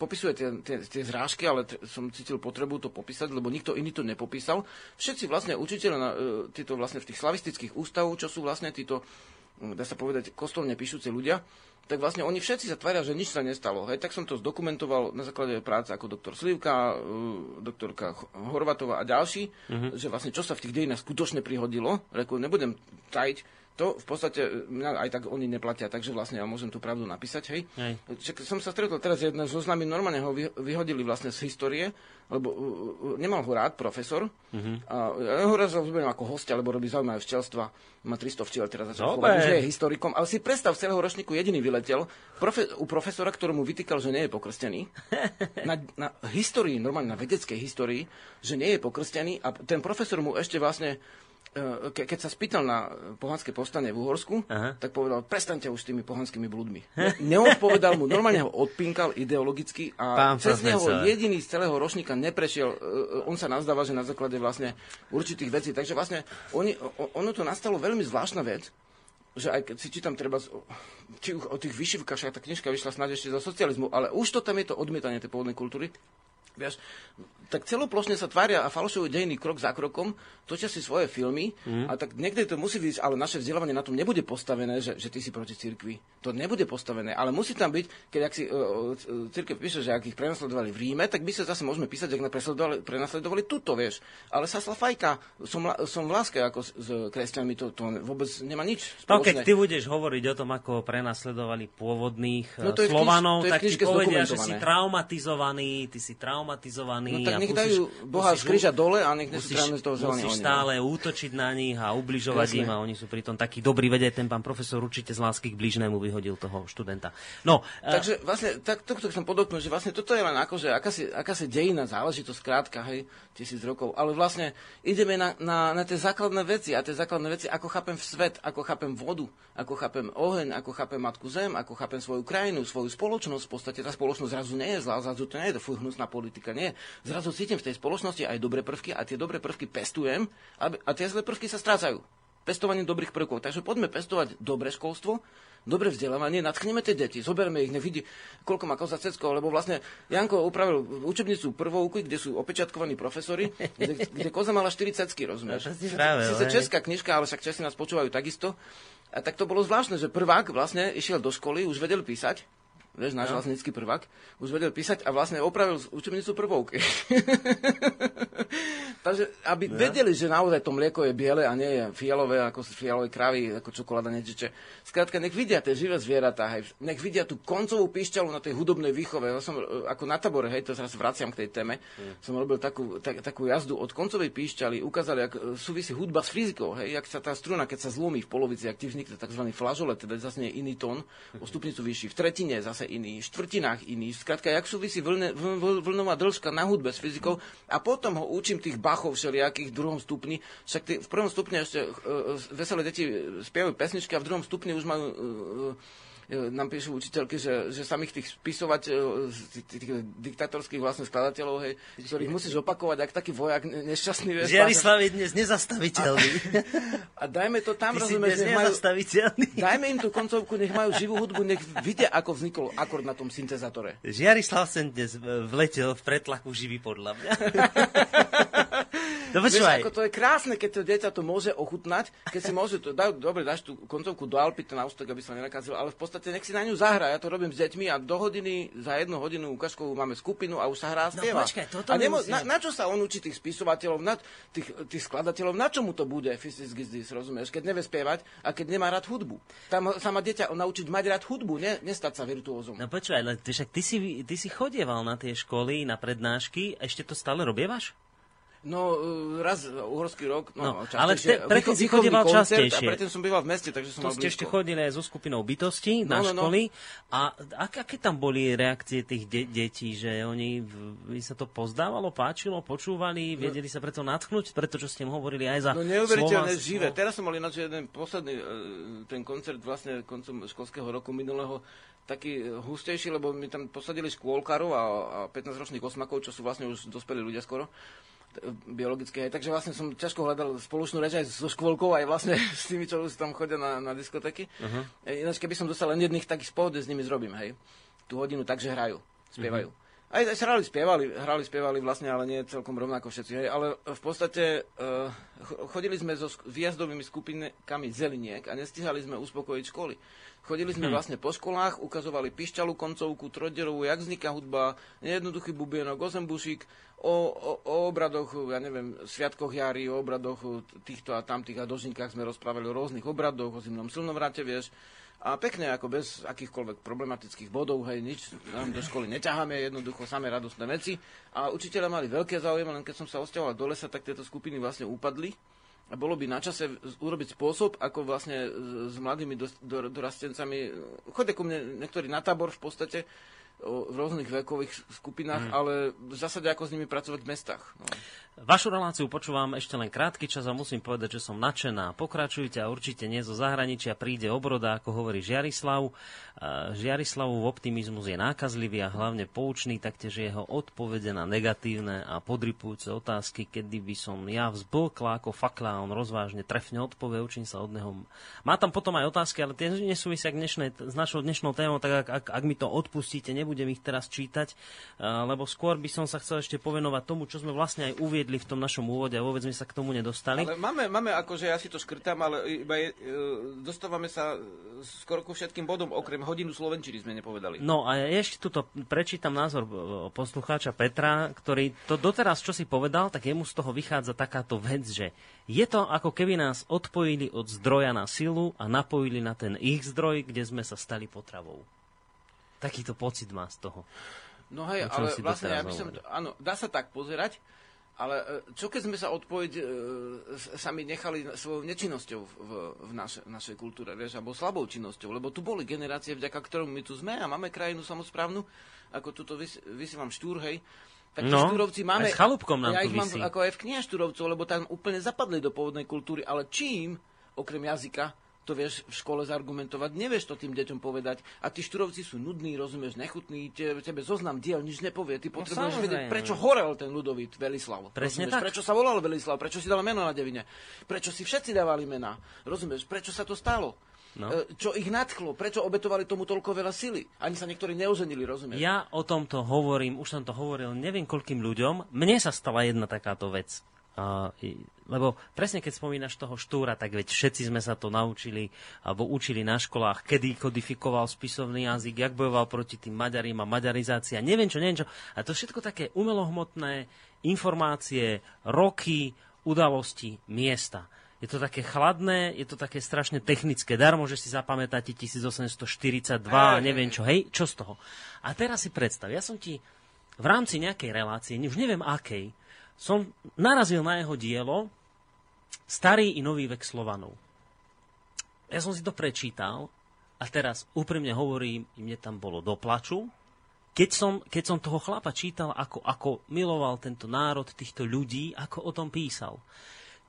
popisuje tie, tie, tie zrážky, ale t- som cítil potrebu to popísať, lebo nikto iný to nepopísal. Všetci vlastne učiteľe uh, títo vlastne v tých slavistických ústavov, čo sú vlastne títo, dá sa povedať, kostolne píšuce ľudia, tak vlastne oni všetci sa tvária, že nič sa nestalo. Hej, tak som to zdokumentoval na základe práce ako doktor Slivka, doktorka Horvatová a ďalší, uh-huh. že vlastne čo sa v tých dejinách skutočne prihodilo. Reku, nebudem tajiť, to v podstate mňa aj tak oni neplatia, takže vlastne ja môžem tú pravdu napísať, hej. hej. Čiže som sa stretol teraz jedna zo známy, normálne ho vyhodili vlastne z histórie, lebo uh, nemal ho rád profesor. Uh-huh. A ja ho raz zoberiem ako hostia, lebo robí zaujímavé včelstva. Má 300 včiel, teraz začal chovať, že je historikom. Ale si predstav, celého ročníku jediný vyletel profe- u profesora, ktorému vytýkal, že nie je pokrstený. [LAUGHS] Na, na histórii, normálne na vedeckej histórii, že nie je pokrstený a ten profesor mu ešte vlastne E, ke, keď sa spýtal na pohanské povstanie v Uhorsku, Aha. tak povedal, prestaňte už s tými pohanskými blúdmi. [LAUGHS] Neodpovedal mu, normálne ho odpinkal ideologicky a Pán cez neho jediný z celého ročníka neprešiel. E, e, on sa nazdáva, že na základe vlastne určitých vecí. Takže vlastne oni, ono to nastalo veľmi zvláštna vec, že aj keď si čítam treba či o tých vyšivkách, tá knižka vyšla snáď ešte za socializmu, ale už to tam je to odmietanie tej pôvodnej kultúry. Vieš, tak celoplošne sa tvária a falšujú dejiny krok za krokom, točia si svoje filmy mm. a tak niekde to musí byť, ale naše vzdelávanie na tom nebude postavené, že, že ty si proti cirkvi. To nebude postavené, ale musí tam byť, keď ak si uh, cirkev píše, že ak ich prenasledovali v Ríme, tak my sa zase môžeme písať, ak prenasledovali, prenasledovali tuto, vieš. Ale Sasla Fajka, som, som v láske ako s, s kresťanmi, to, to vôbec nemá nič spoločné. No keď ty budeš hovoriť o tom, ako prenasledovali pôvodných no, Slovanov, tak ti povedia, že si traumatizovaný, ty si traumatizovaný. No tak nech dajú Boha z kríža dole a nech musíš, z toho zelenia. Musíš stále útočiť na nich a ubližovať Jasne. im a oni sú pritom takí dobrí vedieť. Ten pán profesor určite z lásky k blížnemu vyhodil toho študenta. No, Takže vlastne, tak, to, to chcem podotknúť, že vlastne toto je len akože akási, akási dejina záležitosť, krátka, hej, tisíc rokov, ale vlastne ideme na, na, na tie základné veci a tie základné veci, ako chápem svet, ako chápem vodu, ako chápem oheň, ako chápem matku zem, ako chápem svoju krajinu, svoju spoločnosť. V podstate tá spoločnosť zrazu nie je zlá, zrazu to nie je to hnusná politika, nie. Zrazu cítim v tej spoločnosti aj dobré prvky a tie dobré prvky pestujem a tie zlé prvky sa strácajú. Pestovaním dobrých prvkov. Takže poďme pestovať dobré školstvo, dobre vzdelávanie, natkneme tie deti, zoberme ich, nevidí, koľko má koza cecko, lebo vlastne Janko upravil učebnicu prvouky, kde sú opečiatkovaní profesori, kde, kde koza mala 4 cecky, rozumieš? Sice česká knižka, ale však Česi nás počúvajú takisto. A tak to bolo zvláštne, že prvák vlastne išiel do školy, už vedel písať, vieš, náš no. železnický prvák, už vedel písať a vlastne opravil učebnicu prvovky. [LAUGHS] Takže, aby no. vedeli, že naozaj to mlieko je biele a nie je fialové, ako fialové kravy, ako čokoláda nečiče. Skrátka, nech vidia tie živé zvieratá, hej, nech vidia tú koncovú píšťalu na tej hudobnej výchove. Ja som e, ako na tabore, hej, to sa vraciam k tej téme, mm. som robil takú, tak, takú jazdu od koncovej píšťaly, ukázali, ako e, súvisí hudba s fyzikou, hej, jak sa tá struna, keď sa zlomí v polovici, ak ti vznikne tzv. flažole, teda zase nie iný tón, o stupnicu vyšší, v tretine zase iný, v štvrtinách iný. Skrátka, jak súvisí vlne, vl, vlnová dĺžka na hudbe s fyzikou a potom ho učím tých bachov všelijakých v druhom stupni. Však tí, v prvom stupni ešte uh, veselé deti spievajú pesničky a v druhom stupni už majú uh, E, nám píšu učiteľky, že, že samých tých spisovať, e, tých, diktatorských vlastne skladateľov, hej, ktorých musíš opakovať, ak taký vojak nešťastný. Vieš, Žiarislav je dnes nezastaviteľný. A, [LAUGHS] a dajme to tam, rozumieš, nech majú, dajme im tú koncovku, nech majú živú hudbu, nech vidia, ako vznikol akord na tom syntezátore. Žiarislav sem dnes vletel v pretlaku živý podľa mňa. [LAUGHS] No počúvaj. Vieš, ako to je krásne, keď to dieťa to môže ochutnať, keď si môže, to, dá, dobre, dáš tú koncovku do Alpy, ten austok, aby sa nenakazil, ale v podstate nech si na ňu zahrá. Ja to robím s deťmi a do hodiny, za jednu hodinu ukážkovú máme skupinu a už sa hrá a no spieva. No počkaj, toto a nemo, na, na, čo sa on učí tých spisovateľov, na, tých, tých skladateľov, na čo mu to bude fyzicky zdys, rozumieš, keď nevie spievať a keď nemá rád hudbu. Tam sa má dieťa naučiť mať rád hudbu, ne, nestať sa virtuózom. No počúvaj, ale ty, však ty si, ty si chodieval na tie školy, na prednášky, ešte to stále robievaš? No, e, raz uhorský rok, no, no ale te, predtým si chodieval častejšie. A predtým som býval v meste, takže som to ste ešte chodili aj so skupinou bytosti no, na no, no. školy. No. A ak, aké tam boli reakcie tých de- detí, že oni, by sa to pozdávalo, páčilo, počúvali, no. vedeli sa preto natchnúť, pretože ste im hovorili aj za No neuveriteľne živé. Teraz som mal ináč jeden posledný, e, ten koncert vlastne koncom školského roku minulého, taký hustejší, lebo mi tam posadili škôlkarov a, a 15-ročných osmakov, čo sú vlastne už dospelí ľudia skoro. Biologické. Takže vlastne som ťažko hľadal spoločnú reč aj so škôlkou, aj vlastne [LAUGHS] s tými, čo tam chodia na, na diskotéky. Uh-huh. Ináč, keby som dostal len jedných, tak pohode s nimi zrobím, hej. Tú hodinu tak, že hrajú, spievajú. Uh-huh. Aj, aj hrali, spievali, hrali, spievali vlastne, ale nie celkom rovnako všetci. Hej. Ale v podstate uh, chodili sme so výjazdovými skupinkami zeliniek a nestihali sme uspokojiť školy. Chodili sme hmm. vlastne po školách, ukazovali pišťalú koncovku, trojderovú, jak vzniká hudba, nejednoduchý bubienok, ozembušík, o, o, o obradoch, ja neviem, sviatkoch jary, o obradoch týchto a tamtých a dožinkách sme rozprávali o rôznych obradoch, o zimnom slnovrate, vieš a pekne, ako bez akýchkoľvek problematických bodov, hej, nič nám do školy neťaháme, jednoducho samé radostné veci. A učiteľa mali veľké záujem, len keď som sa osťahoval do lesa, tak tieto skupiny vlastne upadli. A bolo by na čase urobiť spôsob, ako vlastne s mladými dorastencami, chodte ku mne niektorí na tábor v podstate, v rôznych vekových skupinách, mm. ale v zásade ako s nimi pracovať v mestách. No. Vašu reláciu počúvam ešte len krátky čas a musím povedať, že som nadšená. Pokračujte a určite nie zo zahraničia príde obroda, ako hovorí Žiarislav. Žiarislavov optimizmus je nákazlivý a hlavne poučný, taktiež jeho odpovede na negatívne a podrypujúce otázky, kedy by som ja vzblkla ako fakla a on rozvážne trefne odpovie, učím sa od neho. Má tam potom aj otázky, ale tie nesúvisia k dnešnej, s našou dnešnou témou, tak ak, ak, ak mi to odpustíte, nebudem ich teraz čítať, lebo skôr by som sa chcel ešte povenovať tomu, čo sme vlastne aj uviedli v tom našom úvode a vôbec sme sa k tomu nedostali. Ale máme, máme akože ja si to škrtám, ale iba je, e, dostávame sa skoro ku všetkým bodom, okrem hodinu Slovenčiny sme nepovedali. No a ja ešte tuto prečítam názor poslucháča Petra, ktorý to doteraz, čo si povedal, tak jemu z toho vychádza takáto vec, že je to ako keby nás odpojili od zdroja na silu a napojili na ten ich zdroj, kde sme sa stali potravou. Takýto pocit má z toho. No hej, ale vlastne ja by som... To, áno, dá sa tak pozerať, ale e, čo keď sme sa odpojiť e, sami nechali svojou nečinnosťou v, v naše, našej kultúre, vieš, alebo slabou činnosťou, lebo tu boli generácie, vďaka ktorom my tu sme a máme krajinu samozprávnu, ako tuto vys, vysievam štúr, hej, tak no, štúrovci máme... Aj s chalúbkom nám ja ich mám ako aj v knihe štúrovcov, lebo tam úplne zapadli do pôvodnej kultúry, ale čím, okrem jazyka, to vieš v škole zargumentovať, nevieš to tým deťom povedať. A tí štúrovci sú nudní, rozumieš, nechutní, tebe, zoznam diel nič nepovie. Ty no potrebuješ no, vedieť, prečo horel ten ľudovít Velislav. Presne tak. Prečo sa volal Velislav, prečo si dal meno na devine, prečo si všetci dávali mená. Rozumieš, prečo sa to stalo. No. E, čo ich nadchlo? Prečo obetovali tomu toľko veľa sily? Ani sa niektorí neuženili, rozumieš? Ja o tomto hovorím, už som to hovoril neviem koľkým ľuďom. Mne sa stala jedna takáto vec. Uh, lebo presne keď spomínaš toho štúra, tak veď všetci sme sa to naučili alebo učili na školách, kedy kodifikoval spisovný jazyk, jak bojoval proti tým Maďarím a maďarizácia, neviem čo, neviem čo. A to všetko také umelohmotné informácie, roky, udalosti, miesta. Je to také chladné, je to také strašne technické. Dar môžeš si zapamätať 1842, neviem čo, hej, čo z toho. A teraz si predstav, ja som ti v rámci nejakej relácie, už neviem akej, som narazil na jeho dielo Starý i nový vek Slovanov. Ja som si to prečítal a teraz úprimne hovorím, mne tam bolo do plaču, keď som, keď som toho chlapa čítal, ako, ako miloval tento národ, týchto ľudí, ako o tom písal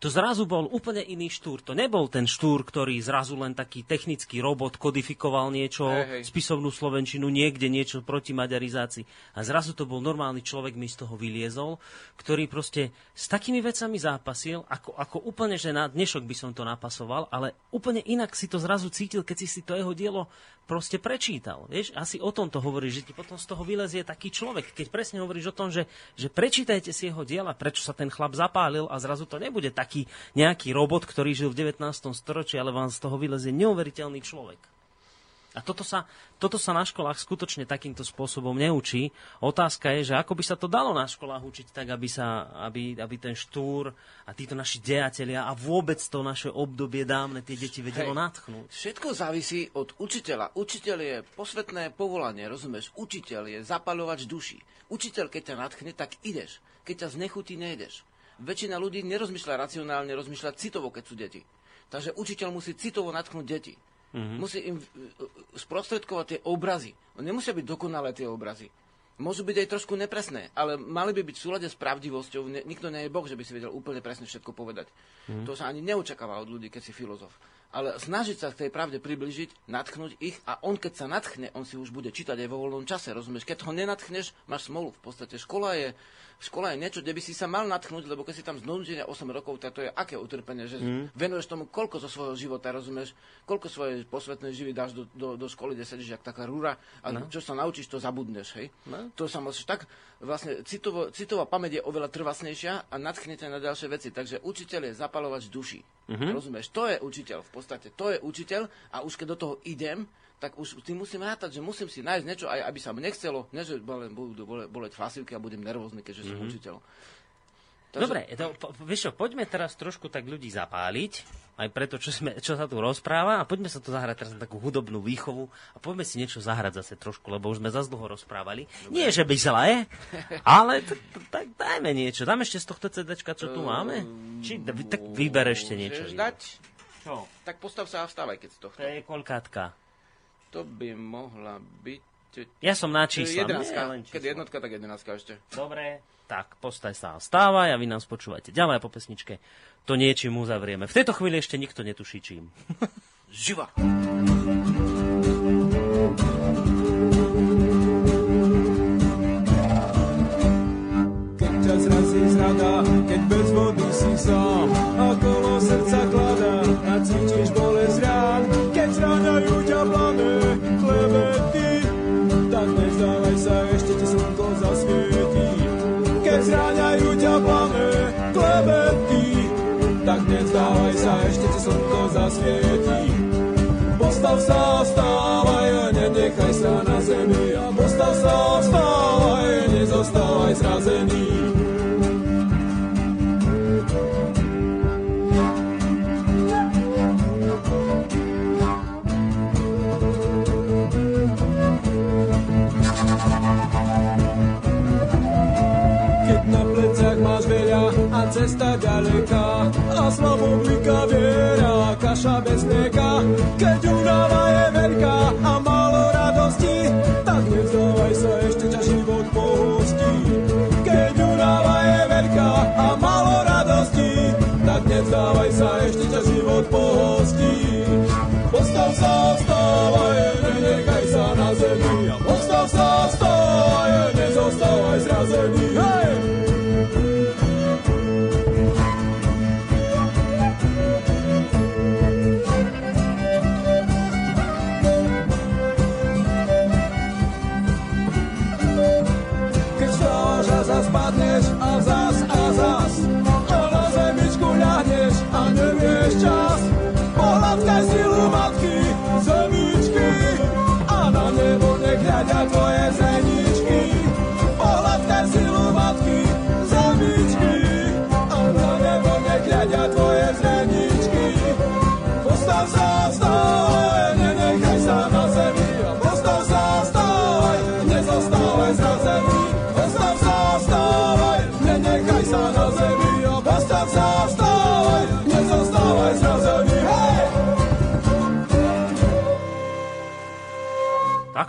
to zrazu bol úplne iný štúr. To nebol ten štúr, ktorý zrazu len taký technický robot kodifikoval niečo, hey, hey. spisovnú slovenčinu, niekde niečo proti maďarizácii. A zrazu to bol normálny človek, mi z toho vyliezol, ktorý proste s takými vecami zápasil, ako, ako úplne, že na dnešok by som to napasoval, ale úplne inak si to zrazu cítil, keď si si to jeho dielo proste prečítal. Vieš, asi o tom to hovoríš, že ti potom z toho vylezie taký človek. Keď presne hovoríš o tom, že, že prečítajte si jeho diela, prečo sa ten chlap zapálil a zrazu to nebude taký nejaký robot, ktorý žil v 19. storočí, ale vám z toho vylezie neuveriteľný človek. A toto sa, toto sa na školách skutočne takýmto spôsobom neučí. Otázka je, že ako by sa to dalo na školách učiť tak, aby, sa, aby, aby ten štúr a títo naši dejatelia a vôbec to naše obdobie dávne tie deti vedelo Hej, natchnúť. Všetko závisí od učiteľa. Učiteľ je posvetné povolanie, rozumieš? Učiteľ je zapaľovač duši. Učiteľ, keď ťa natchne, tak ideš. Keď ťa znechutí, nejdeš. Väčšina ľudí nerozmýšľa racionálne, rozmýšľa citovo, keď sú deti. Takže učiteľ musí citovo natknúť deti. Mm-hmm. Musí im e, e, sprostredkovať tie obrazy. Nemusia byť dokonalé tie obrazy. Môžu byť aj trošku nepresné, ale mali by byť v súlade s pravdivosťou. Nikto nie je Boh, že by si vedel úplne presne všetko povedať. Mm-hmm. To sa ani neočakáva od ľudí, keď si filozof. Ale snažiť sa k tej pravde približiť, natknúť ich a on keď sa natchne, on si už bude čítať aj vo voľnom čase, rozumieš? Keď ho nenatchneš, máš smolu. V podstate škola je, škola je niečo, kde by si sa mal natchnúť, lebo keď si tam z 8 rokov, tak to je aké utrpenie, že mm. venuješ tomu koľko zo svojho života, rozumieš? Koľko svojej posvetnej živy dáš do, do, do školy, kde sedíš jak taká rúra a no. čo sa naučíš, to zabudneš, hej? No. To sa musíš tak, vlastne citovo, citová pamäť je oveľa trvasnejšia a natchnete na ďalšie veci, takže učiteľ je zapalovač duši. Mm-hmm. Rozumieš? To je učiteľ v podstate. To je učiteľ a už keď do toho idem, tak už tým musím rátať, že musím si nájsť niečo, aj aby sa mi nechcelo, ne, že budú bole, boleť hlasivky a budem nervózny, keďže mm-hmm. som mhm. učiteľ. Takže... Dobre, to, po, vieš čo, poďme teraz trošku tak ľudí zapáliť, aj preto, čo, sme, čo sa tu rozpráva a poďme sa tu zahrať teraz na takú hudobnú výchovu a poďme si niečo zahrať zase trošku, lebo už sme zase dlho rozprávali. Dobre. Nie, že by zlé, ale tak, tak dajme niečo. Dáme ešte z tohto CD, čo tu máme? Či tak vyber ešte niečo. dať? Čo? Tak postav sa a vstávaj, keď z tohto. To je kolkátka. To by mohla byť... Ja som na čísla. Keď jednotka, tak jedenáctka ešte. Dobre, tak postaj sa a stávaj a vy nás počúvajte ďalej po pesničke. To niečím uzavrieme. V tejto chvíli ešte nikto netuší čím. [LAUGHS] Živa! Keď ťa zrazí zrada, keď bez vody si sám a kolo srdca kladá a cítiš bolesť rán, keď zráňajú ťa plané klebety, tak nezdávaj sa, ešte ti slnko zasvietí. Keď zráňajú ťa plané klebety, tak nezdávaj sa, ešte ti slnko zasvietí. Postav sa, vstávaj, ďaleká a slavoblika viera, kaša bez mlieka. Tak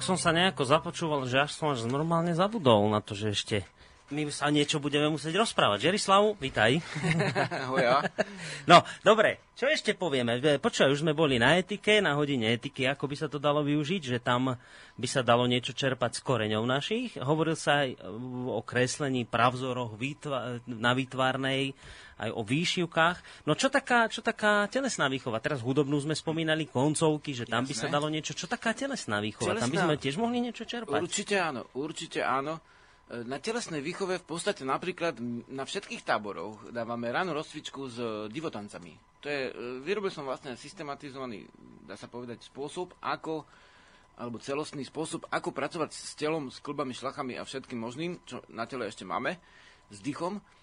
som sa nejako započúval, že až som až normálne zabudol na to, že ešte my sa niečo budeme musieť rozprávať. Jerislav, vítaj. [LAUGHS] no, dobre, čo ešte povieme? Počúvaj, už sme boli na etike, na hodine etiky, ako by sa to dalo využiť, že tam by sa dalo niečo čerpať z koreňov našich. Hovoril sa aj o kreslení, pravzoroch na výtvarnej, aj o výšivkách. No čo taká, čo taká telesná výchova? Teraz hudobnú sme spomínali, koncovky, že tam Jasné. by sa dalo niečo. Čo taká telesná výchova? Telesná... Tam by sme tiež mohli niečo čerpať? Určite áno, určite áno. E, na telesnej výchove v podstate napríklad na všetkých táboroch dávame ráno rozcvičku s divotancami. To je, e, vyrobil som vlastne systematizovaný, dá sa povedať, spôsob, ako alebo celostný spôsob, ako pracovať s telom, s klbami, šlachami a všetkým možným, čo na tele ešte máme, s dýchom E,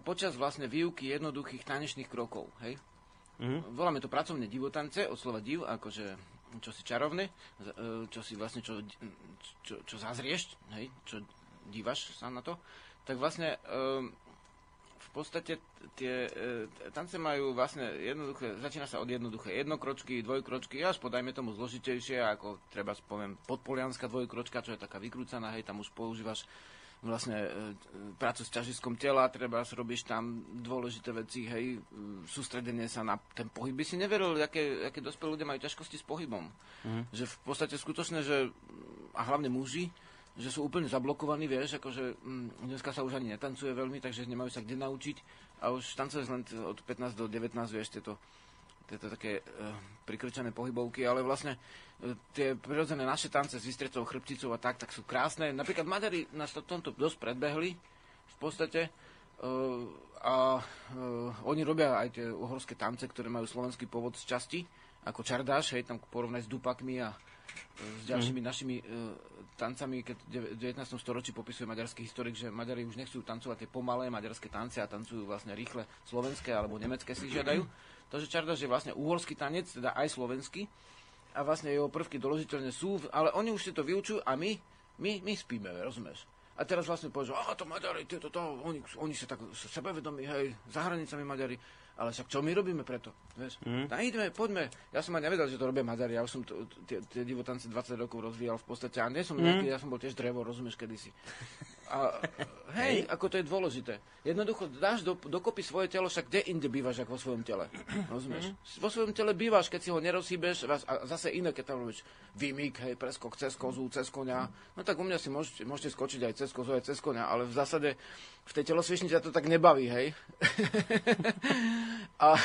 počas vlastne výuky jednoduchých tanečných krokov. Hej? Mm-hmm. Voláme to pracovné divotance, od slova div, akože čo si čarovné, e, čo si vlastne, čo, čo, čo zazrieš, hej? čo dívaš sa na to, tak vlastne e, v podstate tie tance majú vlastne jednoduché, začína sa od jednoduché jednokročky, dvojkročky, až podajme tomu zložitejšie, ako treba spomiem podpolianská dvojkročka, čo je taká vykrúcaná, hej, tam už používaš vlastne e, prácu s ťažiskom tela, treba robíš tam dôležité veci, hej, sústredenie sa na ten pohyb. By si neveril, aké, aké dospelé ľudia majú ťažkosti s pohybom. Mm. Že v podstate skutočne, že a hlavne muži, že sú úplne zablokovaní, vieš, akože mm, dneska sa už ani netancuje veľmi, takže nemajú sa kde naučiť a už tancuje len od 15 do 19, vieš, tieto, tieto také uh, prikrčené pohybovky, ale vlastne uh, tie prirodzené naše tance s vystrecou chrbticou a tak, tak sú krásne. Napríklad Maďari nás to tomto dosť predbehli v podstate uh, a uh, oni robia aj tie uhorské tance, ktoré majú slovenský pôvod z časti, ako čardáš, hej, tam porovnať s dupakmi a s ďalšími mm. našimi uh, tancami, keď v 19. storočí popisuje maďarský historik, že Maďari už nechcú tancovať tie pomalé maďarské tance a tancujú vlastne rýchle slovenské alebo nemecké si žiadajú. Takže čardaš je vlastne uhorský tanec, teda aj slovenský a vlastne jeho prvky doložiteľne sú, ale oni už si to vyučujú a my, my, my spíme, rozumieš? A teraz vlastne povedal, že to Maďari, to, to, oni, oni sa tak sebevedomí, hej, za hranicami Maďari. Ale však čo my robíme preto? Vieš? Mm. No ideme, poďme. Ja som aj nevedel, že to robia Maďari. Ja už som tie divotance 20 rokov rozvíjal v podstate. A nie som mm. nejaký, ja som bol tiež drevo, rozumieš, kedysi. A hej, ako to je dôležité. Jednoducho dáš do, dokopy svoje telo, však kde inde bývaš ako vo svojom tele. Rozumieš? Mm. Vo svojom tele bývaš, keď si ho nerozhýbeš a zase iné, keď tam robíš výmyk, hej, preskok cez kozu, cez konia. No tak u mňa si môžete, môžete skočiť aj cez kozu, aj cez konia, ale v zásade v tej telosviešni ťa to tak nebaví, hej. [LAUGHS] a,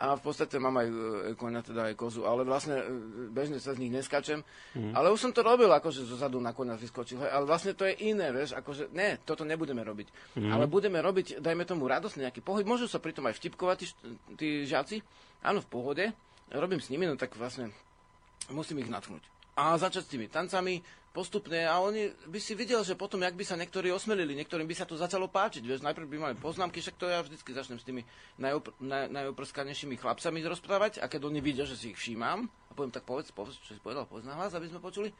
a v podstate mám aj e, konia, teda aj kozu, ale vlastne e, bežne sa z nich neskačem. Mm. Ale už som to robil, akože zo zadu na konia vyskočil, hej. ale vlastne to je iné, vieš, akože ne, toto nebudeme robiť. Mm. Ale budeme robiť, dajme tomu radosný nejaký pohyb, môžu sa pritom aj vtipkovať tí, tí žiaci, áno, v pohode, robím s nimi, no tak vlastne musím ich natchnúť. A začať s tými tancami, postupne a oni by si videl, že potom, jak by sa niektorí osmelili, niektorým by sa to začalo páčiť. Vieš, najprv by mali poznámky, však to ja vždycky začnem s tými najopr- naj, najoprskanejšími chlapcami rozprávať a keď oni vidia, že si ich všímam a poviem, tak povedz, povedz čo si povedal, povedz na hlas, aby sme počuli.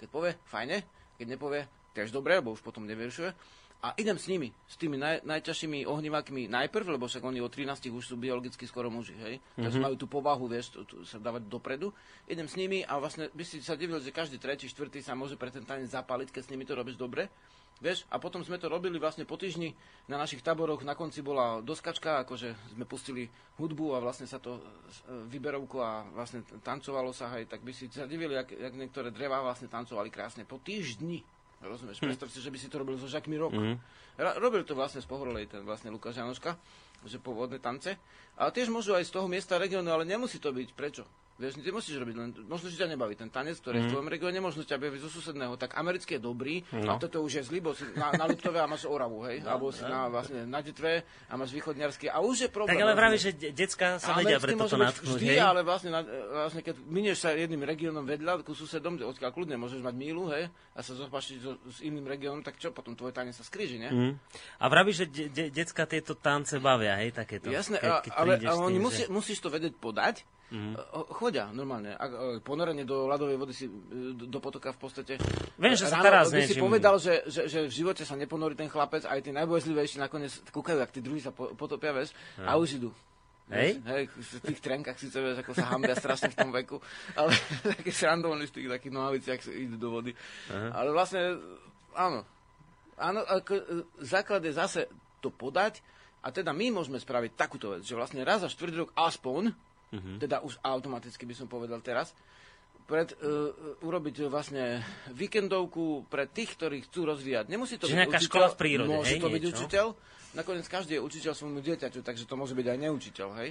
Keď povie, fajne, keď nepovie, tiež dobre, lebo už potom nevyrušuje a idem s nimi, s tými naj, najťažšími ohnivákmi najprv, lebo však oni o 13 už sú biologicky skoro muži, hej? Mm-hmm. Takže majú tú povahu, vieš, tu, tu, sa dávať dopredu. Idem s nimi a vlastne by si sa divil, že každý tretí, štvrtý sa môže pre ten tanec zapaliť, keď s nimi to robíš dobre. Vieš, a potom sme to robili vlastne po týždni na našich taboroch, na konci bola doskačka, akože sme pustili hudbu a vlastne sa to e, vyberovko a vlastne tancovalo sa, hej, tak by si sa divili, jak, jak niektoré drevá vlastne tancovali krásne po týždni Rozumieš? Hm. Predstav si, že by si to robil so Jacques Rok. Mm. Robil to vlastne z Pohorlej, ten vlastne Lukáš Janoška, že pôvodné tance. Ale tiež môžu aj z toho miesta regiónu, ale nemusí to byť. Prečo? Vieš, ty musíš robiť len, možno, že ťa nebaví ten tanec, ktorý mm. je v mhm. tvojom regióne, možno ťa baví zo susedného, tak americký je dobrý, no. a toto už je zlý, bo si na, na Liptove a máš Oravu, hej, no, alebo si no. na, vlastne, na Detve a máš východňarský a už je problém. Tak ale vravíš, že decka sa vedia pre toto natknúť, vždy, hej? ale vlastne, na, vlastne, keď minieš sa jedným regiónom vedľa, ku susedom, odkiaľ kľudne môžeš mať mílu, hej, a sa zopašiť so, s iným regiónom, tak čo, potom tvoje tanec sa skríži, ne? Mm. A vravíš, že de, de, decka tieto tance bavia, hej, takéto. Jasné, keď, keď ale, ale tým, musí, že... musíš to vedieť podať, Mm. Chodia normálne. A, ponorenie do ľadovej vody si, do, do potoka v podstate. Viem, že sa teraz by si povedal, že, že, že, v živote sa neponorí ten chlapec, aj tí najbojzlivejší nakoniec kúkajú, ak tí druhí sa potopia, vieš, mm. a už idú. Hej? Hej, v tých trenkách síce vieš, ako sa hambia strašne v tom veku, ale [LAUGHS] také srandovní v tých takých nohaviciach idú do vody. Uh-huh. Ale vlastne, áno. Áno, ako, e, základ je zase to podať a teda my môžeme spraviť takúto vec, že vlastne raz za štvrť rok aspoň mm-hmm. teda už automaticky by som povedal teraz, pred, uh, urobiť vlastne víkendovku pre tých, ktorí chcú rozvíjať. Nemusí to Čiže byť učiteľ, škola v prírode, môže hej, to byť niečo? učiteľ. Nakoniec každý je učiteľ svojmu dieťaťu, takže to môže byť aj neučiteľ, hej.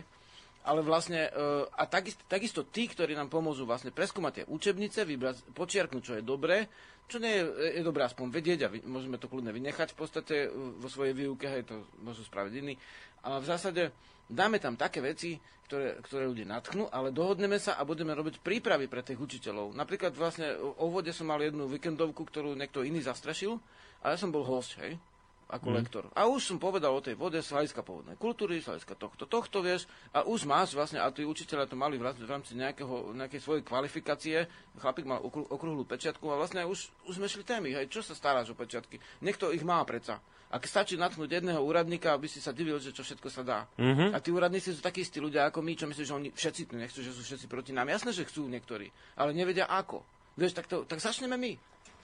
Ale vlastne, uh, a takisto, takisto tí, ktorí nám pomôžu vlastne preskúmať tie učebnice, vybrať, počiarknúť, čo je dobré, čo nie je, je dobré aspoň vedieť a vy, môžeme to kľudne vynechať v podstate vo svojej výuke, hej, to môžu spraviť iní. A v zásade dáme tam také veci, ktoré, ktoré ľudí natchnú, ale dohodneme sa a budeme robiť prípravy pre tých učiteľov. Napríklad vlastne o vode som mal jednu víkendovku, ktorú niekto iný zastrašil a ja som bol host, hej, ako mm. lektor. A už som povedal o tej vode z hľadiska pôvodnej kultúry, z hľadiska tohto, tohto, vieš, a už máš vlastne, a tí učiteľia to mali v rámci nejakého, nejakej svojej kvalifikácie, chlapík mal okrúhlu pečiatku a vlastne už, už sme šli témy, hej, čo sa staráš o pečiatky? Niekto ich má predsa. Ak stačí natknúť jedného úradníka, aby si sa divil, že čo všetko sa dá. Mm-hmm. A tí úradníci sú takí istí ľudia ako my, čo myslíš, že oni všetci nechcú, že sú všetci proti nám. Jasné, že chcú niektorí, ale nevedia ako. Vieš, tak, to, tak začneme my.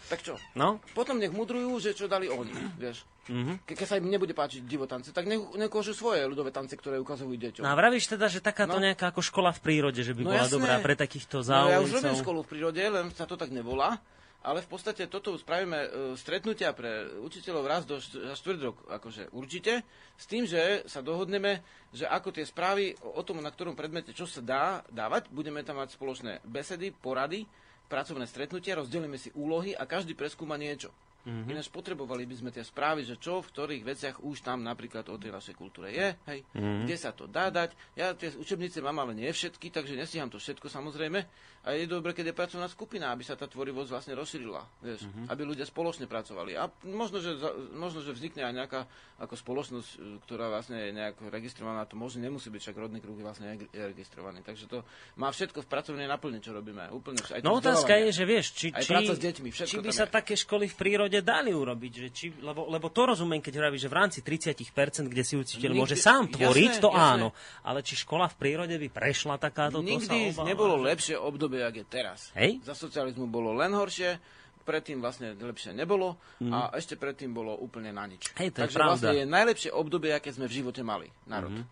Tak čo? No? Potom nech mudrujú, že čo dali oni, vieš. Mm-hmm. Ke, keď sa im nebude páčiť divotance, tak nech, nech svoje ľudové tance, ktoré ukazujú deťom. No a vravíš teda, že takáto no? nejaká ako škola v prírode, že by no, bola jasné. dobrá pre takýchto záujemcov? No ja už robím školu v prírode, len sa to tak nevolá. Ale v podstate toto spravíme uh, stretnutia pre učiteľov raz do štvrt rok, akože určite, s tým, že sa dohodneme, že ako tie správy o tom, na ktorom predmete, čo sa dá dávať, budeme tam mať spoločné besedy, porady, pracovné stretnutia, rozdelíme si úlohy a každý preskúma niečo. Mm-hmm. Ináč potrebovali by sme tie správy, že čo v ktorých veciach už tam napríklad o tej našej kultúre je, hej, mm-hmm. kde sa to dá dať. Ja tie učebnice mám, ale nie všetky, takže nestíham to všetko samozrejme. A je dobre, keď je pracovná skupina, aby sa tá tvorivosť vlastne rozšírila, vieš, mm-hmm. aby ľudia spoločne pracovali. A možno že, možno, že vznikne aj nejaká ako spoločnosť, e, ktorá vlastne je nejak registrovaná, to možno nemusí byť, však rodný kruh je vlastne registrovaný. Takže to má všetko v pracovnej naplne, čo robíme. Úplne, aj no otázka je, že vieš, či, či, deťmi, či by sa je. také školy v prírode dali urobiť, že či, lebo, lebo to rozumiem, keď hovorí, že v rámci 30%, kde si učiteľ Nikdy, môže sám tvoriť, jasné, to jasné. áno. Ale či škola v prírode by prešla takáto, Nikdy to sa nebolo lepšie obdobie, jak je teraz. Hej? Za socializmu bolo len horšie, predtým vlastne lepšie nebolo mm. a ešte predtým bolo úplne na nič. Hej, to Takže je vlastne je najlepšie obdobie, aké sme v živote mali, národ. Mm.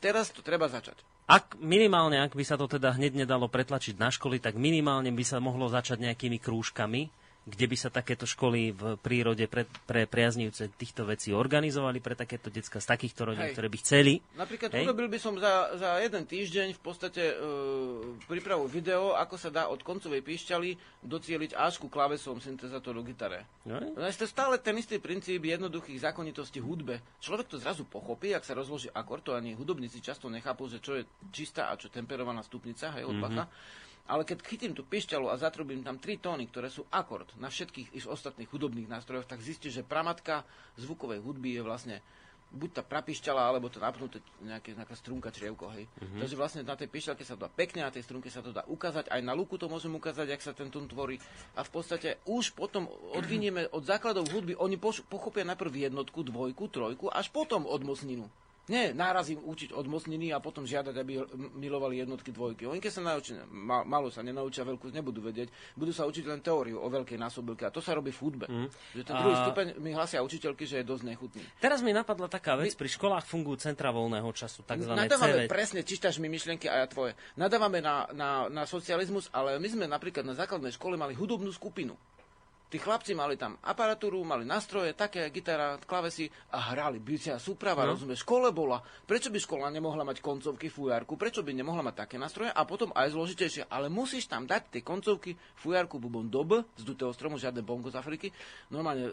Teraz to treba začať. Ak minimálne, ak by sa to teda hneď nedalo pretlačiť na školy, tak minimálne by sa mohlo začať nejakými krúžkami, kde by sa takéto školy v prírode pre, pre priaznivce týchto vecí organizovali pre takéto decka z takýchto rodín, Hej. ktoré by chceli. Napríklad Hej. urobil by som za, za jeden týždeň v podstate e, prípravu video, ako sa dá od koncovej píšťaly docieliť až ku klavesom syntezátoru gitare. No, no je to stále ten istý princíp jednoduchých zákonitostí hudbe. Človek to zrazu pochopí, ak sa rozloží akord, to ani hudobníci často nechápu, že čo je čistá a čo temperovaná stupnica, hej, od mm-hmm. Ale keď chytím tú pišťalu a zatrubím tam tri tóny, ktoré sú akord na všetkých ich ostatných hudobných nástrojoch, tak zistíš, že pramatka zvukovej hudby je vlastne buď tá prapišťala, alebo to napnuté nejaké, nejaká strunka črievko, hej. Mm-hmm. Takže vlastne na tej pišťalke sa to dá pekne, na tej strunke sa to dá ukázať, aj na luku to môžem ukázať, jak sa ten tón tvorí. A v podstate už potom odvinieme od základov hudby, oni pochopia najprv jednotku, dvojku, trojku, až potom od mocninu. Nie, náraz im učiť od mocniny a potom žiadať, aby milovali jednotky dvojky. Oni keď sa naučia, ma, malo sa nenaučia, veľkú nebudú vedieť, budú sa učiť len teóriu o veľkej násobilke a to sa robí v hudbe. Mm. Že ten a... druhý stupeň mi hlasia učiteľky, že je dosť nechutný. Teraz mi napadla taká vec, my... pri školách fungujú centra voľného času, takzvané Nadávame CV. presne, čítaš mi myšlienky a ja tvoje. Nadávame na, na, na socializmus, ale my sme napríklad na základnej škole mali hudobnú skupinu. Tí chlapci mali tam aparatúru, mali nástroje, také gitara, klavesy a hrali. Bycia súprava, no. rozumieš, škole bola. Prečo by škola nemohla mať koncovky, fujarku? Prečo by nemohla mať také nástroje? A potom aj zložitejšie. Ale musíš tam dať tie koncovky, fujarku, bubon dob z dutého stromu, žiadne bongo z Afriky. Normálne e,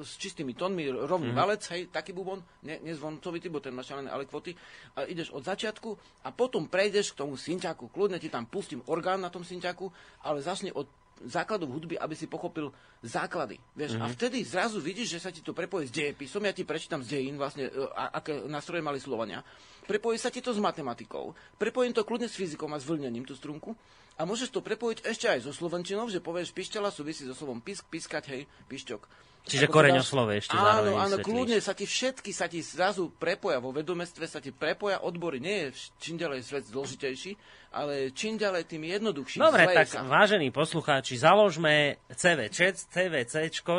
s čistými tónmi, rovný mm. valec, hej, taký bubon, ne, nezvoncovitý, bo ten máš len ale kvoty. A ideš od začiatku a potom prejdeš k tomu synťaku. Kľudne ti tam pustím orgán na tom synťaku, ale začne od základov hudby, aby si pochopil základy. Vieš? Mm-hmm. A mhm. vtedy zrazu vidíš, že sa ti to prepojí s dejepisom, ja ti prečítam z dejín, vlastne, e, a, aké nástroje mali Slovania. Prepojí sa ti to s matematikou, prepojím to kľudne s fyzikou a s vlnením, tú strunku. A môžeš to prepojiť ešte aj so slovenčinou, že povieš pišťala súvisí so slovom pisk, piskať, hej, pišťok. Čiže koreňoslove ešte Áno, áno, kľudne sa ti všetky sa ti zrazu prepoja vo vedomestve, sa ti prepoja odbory. Nie je čím ďalej svet zložitejší, ale čím ďalej tým jednoduchším. Dobre, tak sa. vážení poslucháči, založme CVČ, CVC,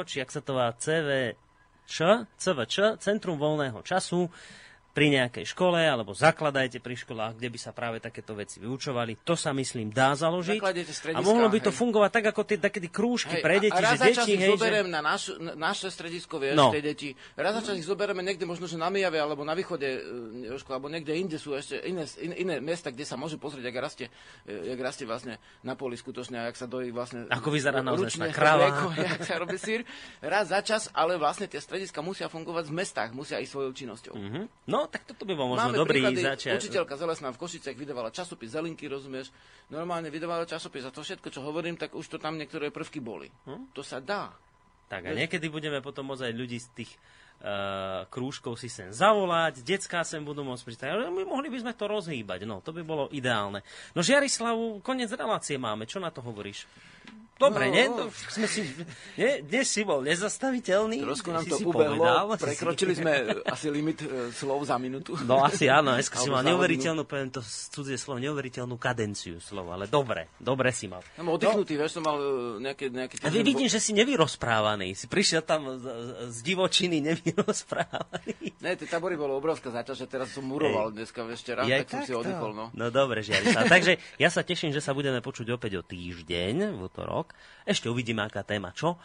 či ak sa to volá CVČ, CVČ, Centrum voľného času pri nejakej škole, alebo zakladajte pri školách, kde by sa práve takéto veci vyučovali. To sa, myslím, dá založiť. A mohlo by to hej. fungovať tak, ako tie také krúžky hej, pre deti, a, a že deti... Hej, zoberiem že... na, naš, na naše stredisko, vieš, no. tie deti. Raz za čas ich zoberieme niekde možno, že na Mijave, alebo na východe, e, Jožko, alebo niekde inde sú ešte iné, in, iné miesta, kde sa môže pozrieť, jak rastie, e, jak rastie vlastne na poli skutočne, jak sa dojí vlastne... Ako vyzerá naozaj kráva. [LAUGHS] Jak sa robí sír. Raz za čas, ale vlastne tie strediska musia fungovať v mestách, musia ísť svojou činnosťou. Mm-hmm. No, tak toto by bol možno Máme dobrý začiatok. Učiteľka Zelesná v Košicech vydávala časopis Zelinky, rozumieš? Normálne vydávala časopis a to všetko, čo hovorím, tak už to tam niektoré prvky boli. Hm? To sa dá. Tak a niekedy budeme potom môcť aj ľudí z tých uh, krúžkov si sem zavolať, detská sem budú môcť prísť. Ale my mohli by sme to rozhýbať, no to by bolo ideálne. No Žiarislavu, koniec relácie máme, čo na to hovoríš? Dobre, no, nie? No, sme si, nie? Dnes si bol nezastaviteľný. Trošku nám to ubehlo, prekročili si... sme asi limit uh, slov za minútu. No asi áno, dneska si mal neuveriteľnú, poviem to cudzie slovo, neuveriteľnú kadenciu slova, ale dobre, dobre si mal. Ja mám oddychnutý, no, vieš, som mal uh, nejaké, nejaké... A vy vidím, že si nevyrozprávaný, si prišiel tam z, z divočiny nevyrozprávaný. Ne, tie tabory bolo obrovská záťaž, že teraz som muroval dneska ešte raz, tak, tak som si oddychol, no. No dobre, žiari sa. Takže ja sa teším, že sa budeme počuť opäť o týždeň, v útorok rok. Ešte uvidíme, aká téma, čo?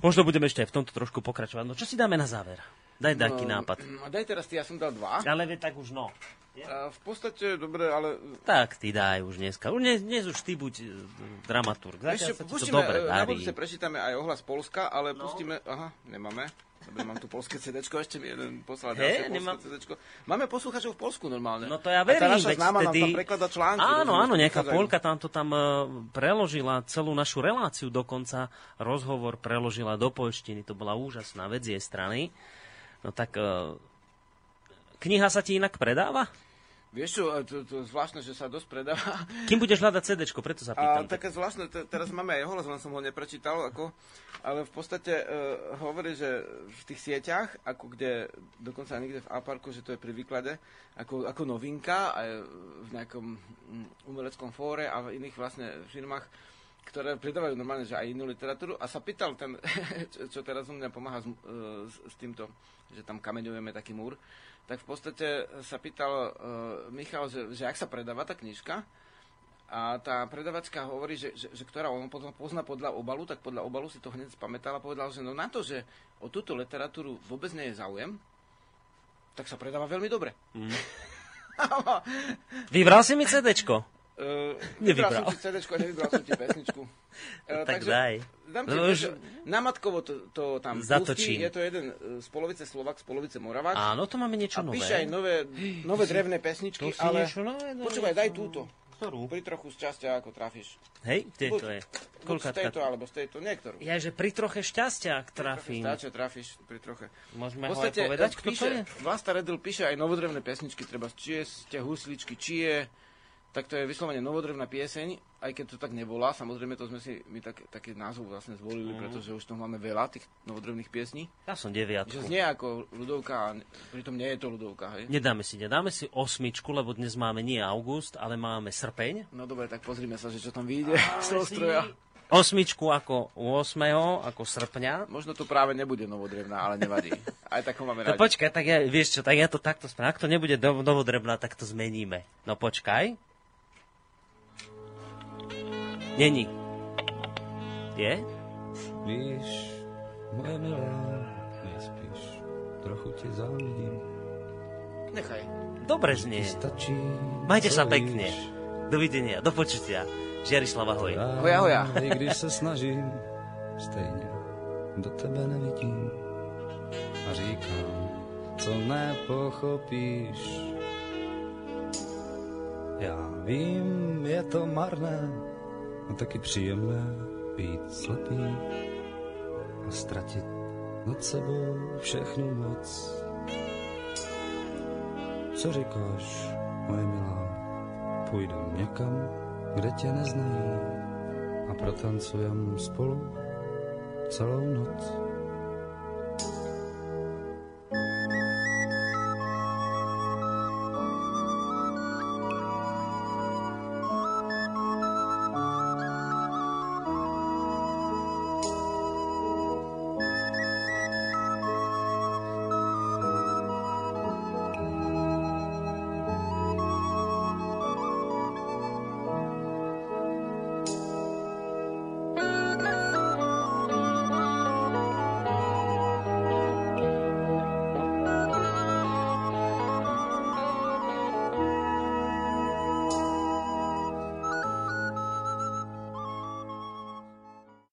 Možno budeme ešte aj v tomto trošku pokračovať. No čo si dáme na záver? Daj taký no, nápad. No, daj teraz ty, ja som dal dva. Ale vie, tak už no. A v podstate, dobre, ale... Tak, ty daj už dneska. Už dnes, dnes už ty buď e, dramaturg. Ešte, sa pustíme, dobre darí. na budúce prečítame aj ohlas Polska, ale no. pustíme... Aha, nemáme. Dobre, mám tu polské CD, ešte mi jeden poslal ďalšie nemám... CD. Máme poslucháčov v Polsku normálne. No to ja verím. A tá naša známa vtedy... nám tam preklada články. Áno, áno, nejaká Polka tam to tam uh, preložila, celú našu reláciu dokonca, rozhovor preložila do polštiny. To bola úžasná vec jej strany. No tak, uh, kniha sa ti inak predáva? Vieš čo, to, to zvláštne, že sa dosť predáva. Kým budeš hľadať CD, preto sa pýtam. A, také zvláštne, t- teraz máme aj holos, len som ho neprečítal, ako, ale v podstate uh, hovorí, že v tých sieťach, ako kde, dokonca niekde v A-parku, že to je pri výklade, ako, ako novinka, aj v nejakom mm, umeleckom fóre a v iných vlastne firmách, ktoré pridávajú normálne, že aj inú literatúru. A sa pýtal ten, [LAUGHS] čo, čo teraz u mňa pomáha s, uh, s, s týmto, že tam kameňujeme taký múr, tak v podstate sa pýtal uh, Michal, že, že ak sa predáva tá knižka, a tá predavačka hovorí, že, že, že ktorá on potom pozná podľa obalu, tak podľa obalu si to hneď spamätala a povedala, že no na to, že o túto literatúru vôbec nie je záujem, tak sa predáva veľmi dobre. Mm. [LAUGHS] Vybral si mi CDčko? Uh, nevybral som ti CD a nevybral som ti pesničku. Uh, [LAUGHS] tak takže daj. Dám ti, už... Na Matkovo to, to tam Zatočím. pustí. Je to jeden z polovice Slovak, z polovice Moravák. Áno, to máme niečo a nové. píše aj nové, [GASPS] nové drevné pesničky, to ale... Niečo nové, počúvaj, daj túto. Ktorú? Pri trochu šťastia, ako trafíš. Hej, kde to je? Koľka z tejto, alebo z tejto, niektorú. Ja, že pri troche šťastia, ak trafím. Stáče, trafíš, pri troche. Môžeme ho aj povedať, kto píše, to je? Vlasta Redl píše aj novodrevné pesničky, treba či ste husličky, či je tak to je vyslovene novodrevná pieseň, aj keď to tak nebola, samozrejme to sme si my tak, taký názov vlastne zvolili, mm. pretože už tu máme veľa tých novodrevných piesní. Ja som deviatku. Že znie ako ľudovka, a pritom nie je to ľudovka, hej? Nedáme si, nedáme si osmičku, lebo dnes máme nie august, ale máme srpeň. No dobre, tak pozrime sa, že čo tam vyjde [LAUGHS] z toho stroja. Osmičku ako 8. ako srpňa. Možno to práve nebude novodrevná, ale nevadí. [LAUGHS] Aj tak ho máme no radi. počkaj, tak ja, vieš čo, tak ja to takto spravím. Ak to nebude novodrevná, tak to zmeníme. No počkaj. Není. Je? Víš, moje milá, nespíš, trochu ti závidím. Nechaj. Dobre znie. Stačí, Majte sa pekne. Dovidenia, do počutia. Žiarislav, ahoj. Hoja, hoja. I když se snažím, stejně do tebe nevidím. A říkám, co nepochopíš. Já vím, je to marné, a taky příjemné být slepý a ztratit nad sebou všechnu moc. Co říkáš, moje milá? Půjdem někam, kde tě neznají a protancujem spolu celou noc.